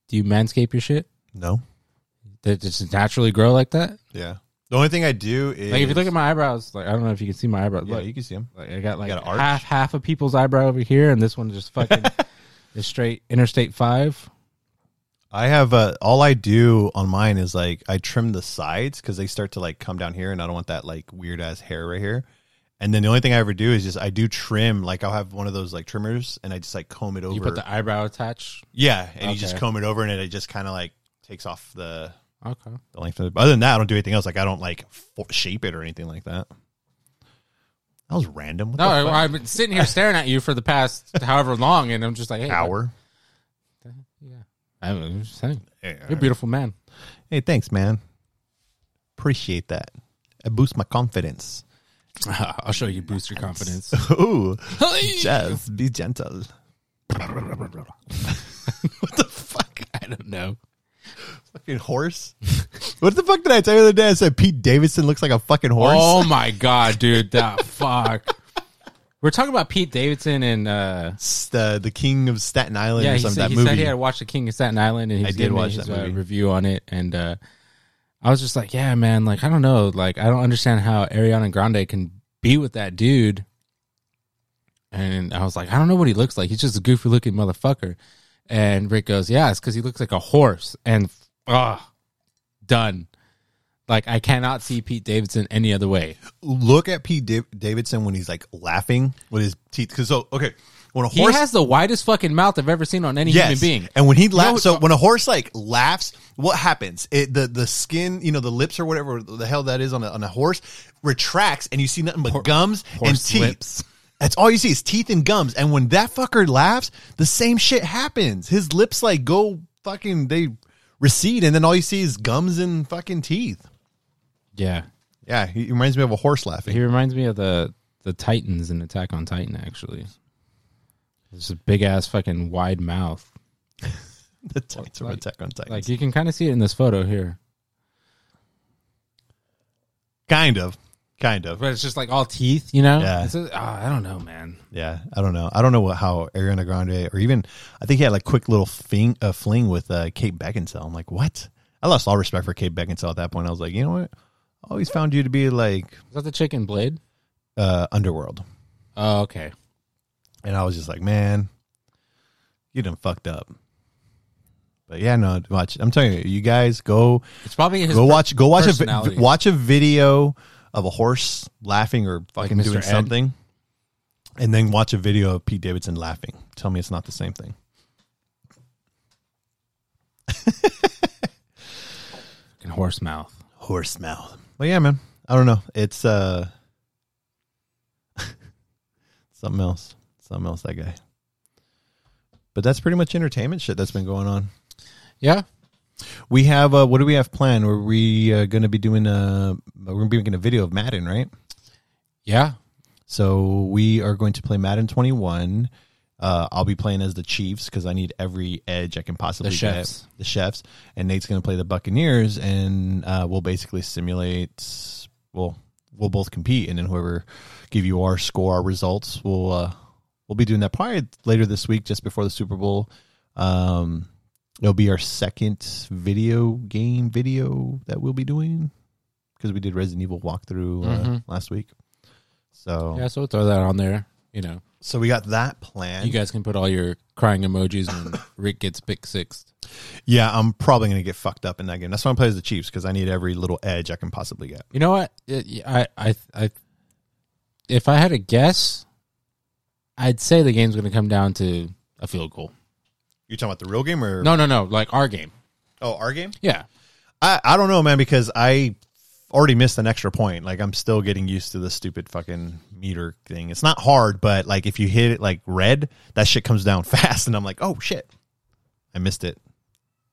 do you manscape your shit? No. That just naturally grow like that? Yeah. The only thing I do is Like if you look at my eyebrows, like I don't know if you can see my eyebrows. yeah, Look, you can see them. Like I got like got an arch? half half of people's eyebrow over here, and this one just fucking [LAUGHS] is straight Interstate Five. I have uh, all I do on mine is like I trim the sides because they start to like come down here, and I don't want that like weird ass hair right here. And then the only thing I ever do is just I do trim, like I'll have one of those like trimmers, and I just like comb it over. You put the eyebrow attach. yeah, and you just Okay. comb it over, and it just kind of like takes off the Okay. the length of. Other than that, I don't do anything else. Like I don't like shape it or anything like that. That was random. What No. I, I've been sitting here staring at you for the past however long, and I'm just like, hey, hour. Yeah, I'm just saying, Yeah. you're a beautiful man. Hey, thanks, man. Appreciate that. It boosts my confidence. [LAUGHS] I'll show you boost your confidence. [LAUGHS] Ooh, just be gentle. [LAUGHS] what the fuck? I don't know. Fucking horse. [LAUGHS] what the fuck did I tell you the other day? I said Pete Davidson looks like a fucking horse. Oh my god, dude, that [LAUGHS] fuck. We're talking about Pete Davidson and uh, the the king of Staten Island yeah, or he, something. said, that he movie. said he had watched The King of Staten Island, and he I was did giving me watch his that uh, movie. review on it, and uh, I was just like, yeah, man, like I don't know, like I don't understand how Ariana Grande can be with that dude. And I was like, I don't know what he looks like. He's just a goofy looking motherfucker. And Rick goes, yeah, it's because he looks like a horse. And ah, done. Like I cannot see Pete Davidson any other way. Look at Pete Dav- Davidson when he's like laughing with his teeth. Because so okay, when a He horse has the widest fucking mouth I've ever seen on any Yes. human being. And when he know- laughs, so when a horse like laughs, what happens? It the the skin, you know, the lips or whatever the hell that is on a on a horse retracts, and you see nothing but gums and horse teeth. lips. That's all you see is teeth and gums. And when that fucker laughs, the same shit happens. His lips like go fucking they recede, and then all you see is gums and fucking teeth. Yeah. Yeah, he reminds me of a horse laughing. He reminds me of the the Titans in Attack on Titan. Actually, it's a big ass fucking wide mouth. [LAUGHS] the from Like- Attack on Titan. Like you can kind of see it in this photo here, kind of, kind of. but it's just like all teeth, you know? Yeah. Ah, I don't know, man. Yeah, I don't know. I don't know what, how Ariana Grande or even I think he had like quick little fling, uh, fling with uh, Kate Beckinsale. I'm like, what? I lost all respect for Kate Beckinsale at that point. I was like, you know what? I always found you to be like Is that the chicken blade? uh, Underworld, Oh, okay. and I was just like, man, you done fucked up. But yeah, no, watch. I'm telling you, you guys go It's probably his go watch go watch a watch a video of a horse laughing or fucking Mr. doing Ed? something, and then watch a video of Pete Davidson laughing. Tell me it's not the same thing. fucking horse mouth. horse mouth. Well, yeah, man, I don't know. It's uh [LAUGHS] something else, something else. That guy. But that's pretty much entertainment shit that's been going on. Yeah. We have uh what do we have planned? Are we uh, going to be doing a we're going to be making a video of Madden, right? Yeah. So we are going to play Madden 21. Uh, I'll be playing as the Chiefs because I need every edge I can possibly The chefs. get. The chefs, and Nate's going to play the Buccaneers, and uh, we'll basically simulate. Well, we'll both compete, and then whoever give you our score, our results, we'll uh, we'll be doing that probably later this week, just before the Super Bowl. Um, it'll be our second video game video that we'll be doing because we did Resident Evil walkthrough uh, Mhm. last week. So Yeah, so we'll throw that on there. You know, so we got that plan. you guys can put all your crying emojis when [LAUGHS] Rick gets pick sixth. yeah, I'm probably going to get fucked up in that game. That's why I'm playing as the Chiefs because I need every little edge I can possibly get. You know what? It- I, I, I, if I had a guess, I'd say the game's going to come down to a field goal. You talking about the real game or No, no, no. Like our game. Oh, our game? Yeah. I I don't know, man, because I already missed an extra point. Like I'm still getting used to the stupid fucking meter thing. It's not hard, but like if you hit it like red, that shit comes down [LAUGHS] fast, and I'm like, oh shit, I missed it.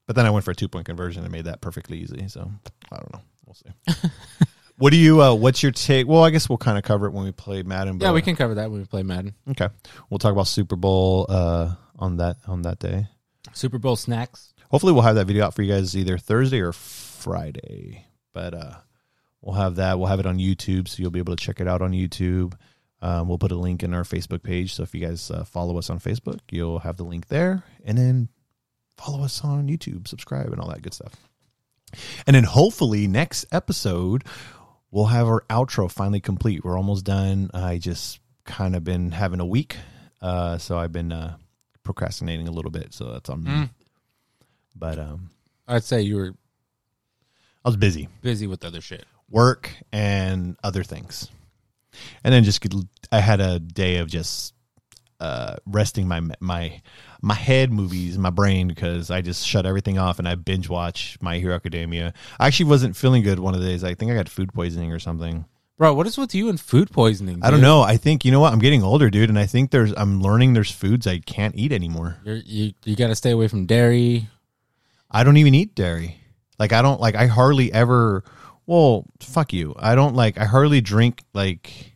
But then I went for a two point conversion and made that perfectly easy. So I don't know. We'll see. [LAUGHS] what do you? uh What's your take? Well, I guess we'll kind of cover it when we play Madden. But, Yeah, we can cover that when we play Madden. Okay, we'll talk about Super Bowl uh on that on that day. Super Bowl snacks. Hopefully, we'll have that video out for you guys either Thursday or Friday. But uh, we'll have that. We'll have it on YouTube, so you'll be able to check it out on YouTube. Um, we'll put a link in our Facebook page, so if you guys uh, follow us on Facebook, you'll have the link there, and then follow us on YouTube, subscribe, and all that good stuff. And then hopefully next episode we'll have our outro finally complete. We're almost done. I just kind of been having a week, uh, so I've been uh, procrastinating a little bit. So that's on me. Mm. But um, I'd say you were I was busy, busy with other shit. work and other things, and then just could, I had a day of just uh, resting my my my head movies, my brain because I just shut everything off and I binge watch My Hero Academia. I actually wasn't feeling good one of the days. I think I got food poisoning or something. Bro, what is with you and food poisoning? I don't know. I think you know what? I'm getting older, dude, and I think there's I'm learning there's foods I can't eat anymore. You're, you you got to stay away from dairy. I don't even eat dairy. Like I don't like I hardly ever well, fuck you. I don't like I hardly drink like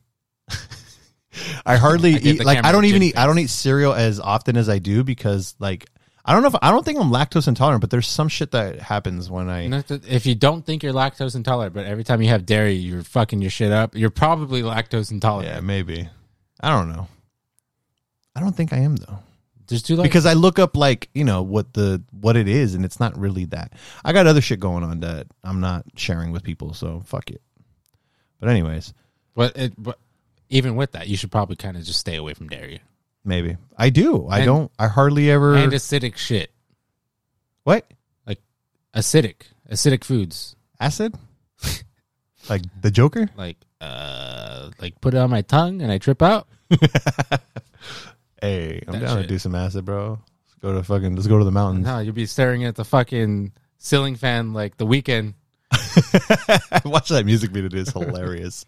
[LAUGHS] I hardly I eat like I don't even eat I don't eat cereal as often as I do because like I don't know if I don't think I'm lactose intolerant, but there's some shit that happens when I And that's the- If you don't think you're lactose intolerant, but every time you have dairy, you're fucking your shit up. You're probably lactose intolerant. Yeah, maybe. I don't know. I don't think I am though. Just do like because I look up like you know what the what it is, and it's not really that. I got other shit going on that I'm not sharing with people, so fuck it. But anyways, But it, but even with that, you should probably kind of just stay away from dairy maybe I do. I And- don't. I hardly ever. and acidic shit, what like acidic, acidic foods, acid? [LAUGHS] like the Joker? like uh, like put it on my tongue and I trip out. [LAUGHS] Hey, I'm That down to shit. do some acid, bro. Let's go to fucking. Let's go to the mountains. No, you'll be staring at the fucking ceiling fan like the Weeknd. [LAUGHS] Watch that music video. It is hilarious.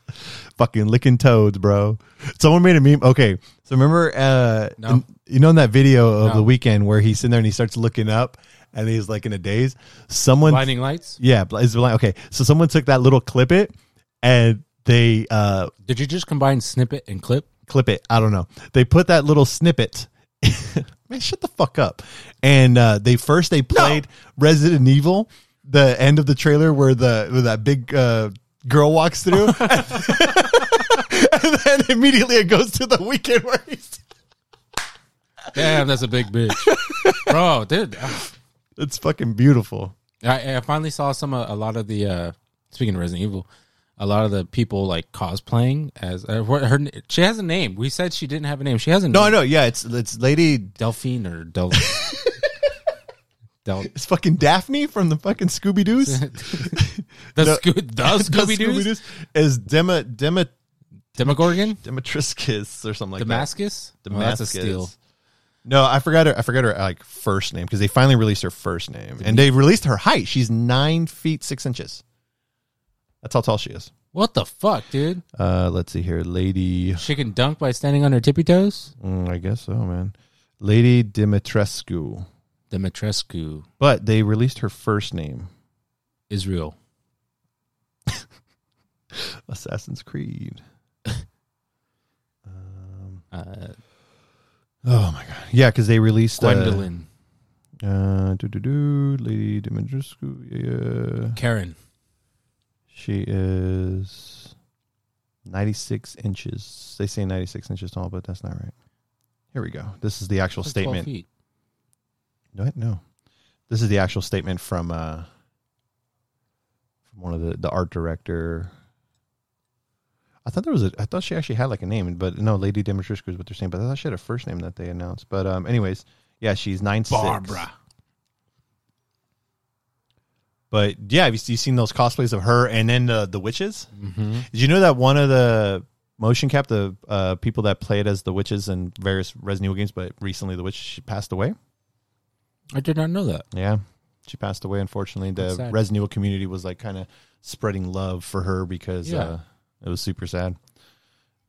Fucking licking toads, bro. Someone made a meme. Okay, so remember, uh, No. in- you know, in that video of No. the Weeknd where he's sitting there and he starts looking up and he's like in a daze. Someone, Blinding lights. yeah, it's blind. Okay, so someone took that little clip it and they uh Did you just combine snippet and clip? clip it. I don't know. They put that little snippet [LAUGHS] Man, shut the fuck up. And uh, they first they played Resident Evil, the end of the trailer where the where that big uh, girl walks through, [LAUGHS] [LAUGHS] and then immediately it goes to the Weeknd where he's. Damn, that's a big bitch, [LAUGHS] bro, dude. ah. It's fucking beautiful. I, I finally saw some uh, a lot of the uh speaking of Resident Evil, a lot of the people like cosplaying as uh, what her she has a name. We said she didn't have a name. She has a name. No, I know. Yeah, it's it's Lady. Delphine or Del. Del It's fucking Daphne from the fucking Scooby Doo's. [LAUGHS] [LAUGHS] the, No. Sco- the [LAUGHS] Scooby Doo is Dema Dema Demogorgon Demetriscus or something like that. Damascus. Oh, a steal. No, I forgot her. I forgot her like first name because they finally released her first name, and they released her height. She's nine feet six inches. That's how tall she is. What the fuck, dude? Uh, let's see here, Lady. She can dunk by standing on her tippy toes. Mm, I guess so, man. Lady Dimitrescu. Dimitrescu, But they released her first name, Israel. [LAUGHS] Assassin's Creed. [LAUGHS] Uh, Oh my god, yeah, because they released uh, Gwendolyn, Uh, do do do, Lady Dimitrescu. Yeah, Karen. she is ninety six inches. They say ninety six inches tall, but that's not right. Here we go. This is the actual That's 12 statement. Feet. No, no. This is the actual statement from uh from one of the the art director. I thought there was a. I thought she actually had like a name, but no, Lady Dimitrescu is what they're saying. But I thought she had a first name that they announced. But um, anyways, yeah, she's nine six. Barbara. But yeah, have you, you seen those cosplays of her and then the the witches? Mm-hmm. Did you know that one of the motion cap the uh, people that played as the witches in various Resident Evil games, but recently the witch passed away. I did not know that. Yeah, she passed away. Unfortunately, the sad. Resident Evil community was like kind of spreading love for her because Yeah. uh, it was super sad.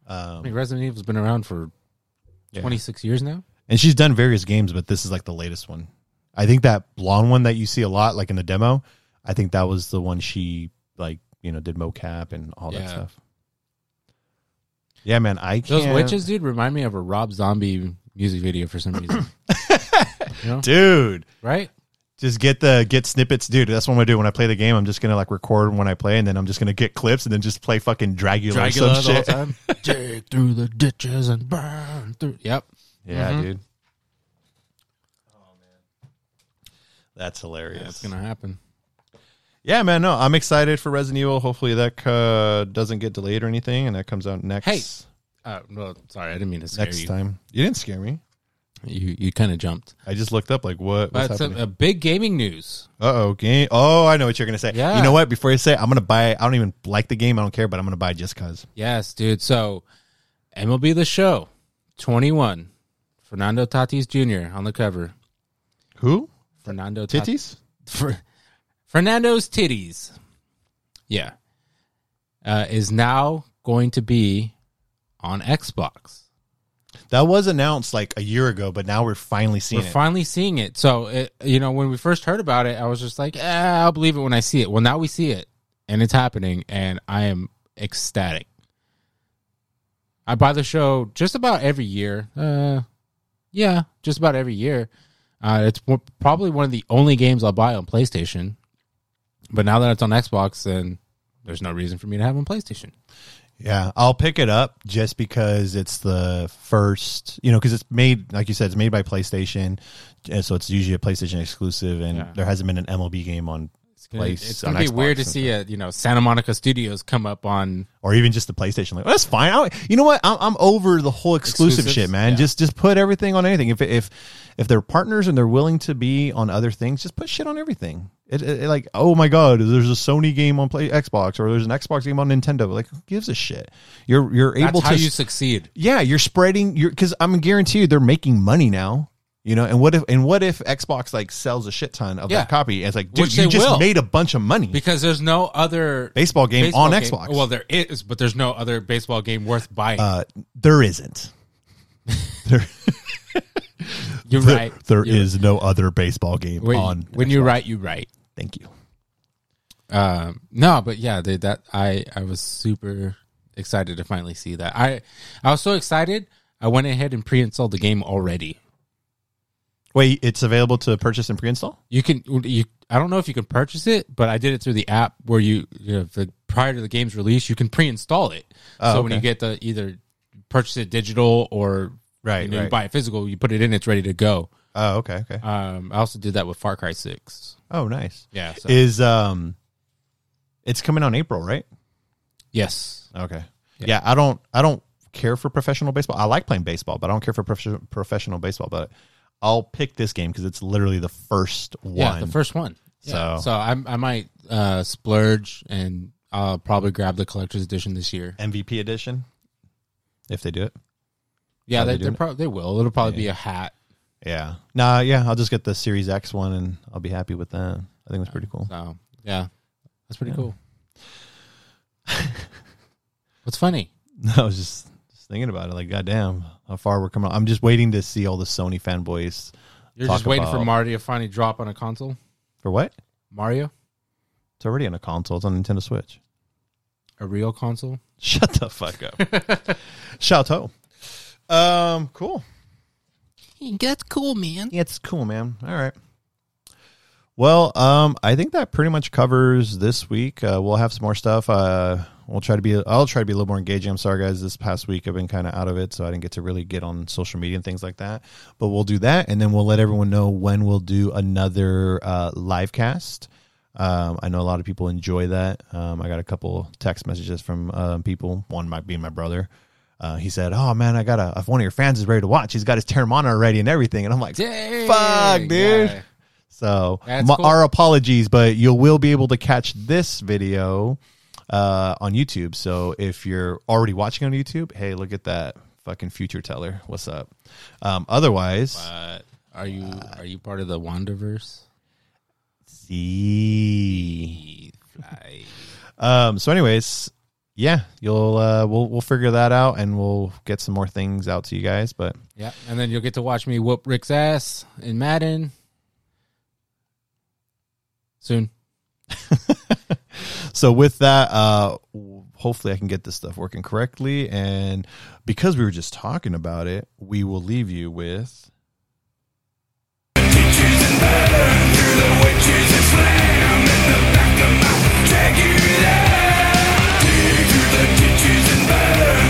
I Um, mean, Resident Evil's been around for yeah. 26 years now. and she's done various games, but this is like the latest one. I think that blonde one that you see a lot, like in the demo, I think that was the one she like you know did mocap and all that stuff. Yeah, man, I Those can't. witches, dude, remind me of a Rob Zombie music video for some reason. [COUGHS] [LAUGHS] you know? dude. Right? Just get the get snippets, dude. That's what I'm gonna do when I play the game. I'm just gonna like record when I play, and then I'm just gonna get clips, and then just play fucking Dragula, or Dragula some the shit. time. [LAUGHS] Dig through the ditches and burn through. Yep. Yeah, Mhm. dude. Oh man, that's hilarious. Yeah, it's gonna happen. Yeah, man. No, I'm excited for Resident Evil. Hopefully that uh, doesn't get delayed or anything, and that comes out next. Hey, Uh, well, sorry, I didn't mean to scare next you. time. You didn't scare me. You you kind of jumped. I just looked up like what what's But it's a, a big gaming news. Uh oh, game. Oh, I know what you're gonna say. Yeah. You know what? Before you say, it, I'm gonna buy. I don't even like the game. I don't care, but I'm gonna buy it just cause. Yes, dude. So MLB the Show, 21. Fernando Tatis Jr. on the cover. Who? Fernando Tatis. Titties? Fer- Fernando's titties. Yeah. Uh, is now going to be on Xbox. That was announced like a year ago, but now we're finally seeing We're it. finally seeing it. So, it, you know, when we first heard about it, I was just like, eh, I'll believe it when I see it. Well, now we see it and it's happening, and I am ecstatic. I buy the show just about every year. Uh, yeah, just about every year. Uh, it's probably one of the only games I'll buy on PlayStation. But now that it's on Xbox, then there's no reason for me to have it on PlayStation. Yeah, I'll pick it up just because it's the first, you know, because it's made, like you said, it's made by PlayStation, and so it's usually a PlayStation exclusive, and Yeah. there hasn't been an MLB game on It's gonna, Place it's gonna be Xbox weird to see a you know Santa Monica Studios come up on or even just the PlayStation. Like, well, that's fine. I, you know what? I'm, I'm over the whole exclusive Exclusives? shit, man. Yeah. Just just put everything on anything. If if if they're partners and they're willing to be on other things, just put shit on everything. It, it, it like, oh my god, there's a Sony game on Play Xbox or there's an Xbox game on Nintendo. Like, who gives a shit? You're you're That's able how to you succeed. yeah, you're spreading your because I'm guarantee you they're making money now. You know, and what if and what if Xbox like sells a shit ton of Yeah. that copy? And it's like, dude, Which you they just will. made a bunch of money. Because there's no other Baseball game on Xbox. Well, there is, but there's no other baseball game worth buying. uh, there isn't. [LAUGHS] There, [LAUGHS] You're right. There You're- is no other baseball game When, on. when you write, you write. Thank you. Um, no, but yeah, they, that I I was super excited to finally see that. I I was so excited. I went ahead and pre-installed the game already. Wait, it's available to purchase and pre-install. You can you I don't know if you can purchase it, but I did it through the app where you, you know, the, prior to the game's release, you can pre-install it. Oh, so when you get the either purchase it digital or Right, you, know, you buy it physical, you put it in, it's ready to go. Oh, okay, okay. Um, I also did that with Far Cry Six. Oh, nice. Yeah. So, Is um, it's coming on April, right? yes. Okay. Yeah. I don't. I don't care for professional baseball. I like playing baseball, but I don't care for prof- professional baseball. But I'll pick this game because it's literally the first one. Yeah, the first one. Yeah. So- So, I, I might uh, splurge and I'll probably grab the collector's edition this year. MVP edition, if they do it. Yeah, they they doing they, will. It'll probably be a hat. Yeah. Nah. Yeah. I'll just get the Series X one, and I'll be happy with that. I think it's pretty cool. So yeah, that's pretty Yeah. cool. [LAUGHS] What's funny? I was just, just thinking about it. Like, goddamn, how far we're coming. I'm just waiting to see all the Sony fanboys You're just waiting for about- Mario to finally drop on a console. for what? Mario, It's already on a console. It's on Nintendo Switch. a real console. [LAUGHS] Shut the fuck up. [LAUGHS] Shout Chateau. Um, cool. That's cool, man. It's cool, man. All right. Well, um, I think that pretty much covers this week. Uh, we'll have some more stuff. Uh, we'll try to be. I'll try to be a little more engaging. I'm sorry, guys. This past week I've been kind of out of it, so I didn't get to really get on social media and things like that. But we'll do that, and then we'll let everyone know when we'll do another uh, live cast. Um, I know a lot of people enjoy that. Um, I got a couple text messages from um, people. One might be my brother. Uh, he said, "Oh man, I got a if one of your fans is ready to watch. He's got his Terramana ready and everything." And I'm like, Dang, "Fuck, dude." yeah. So my, cool. our apologies, but you will be able to catch this video uh, on YouTube. So if you're already watching on YouTube, hey, look at that fucking future teller. What's up? Um, otherwise, But are you are you part of the Wanderverse? see. Um, so, anyways, yeah, you'll uh, we'll we'll figure that out and we'll get some more things out to you guys. But yeah, and then you'll get to watch me whoop Rick's ass in Madden soon. [LAUGHS] so with that, uh, hopefully I can get this stuff working correctly. And because we were just talking about it, we will leave you with. Teachers the witches slam in the burn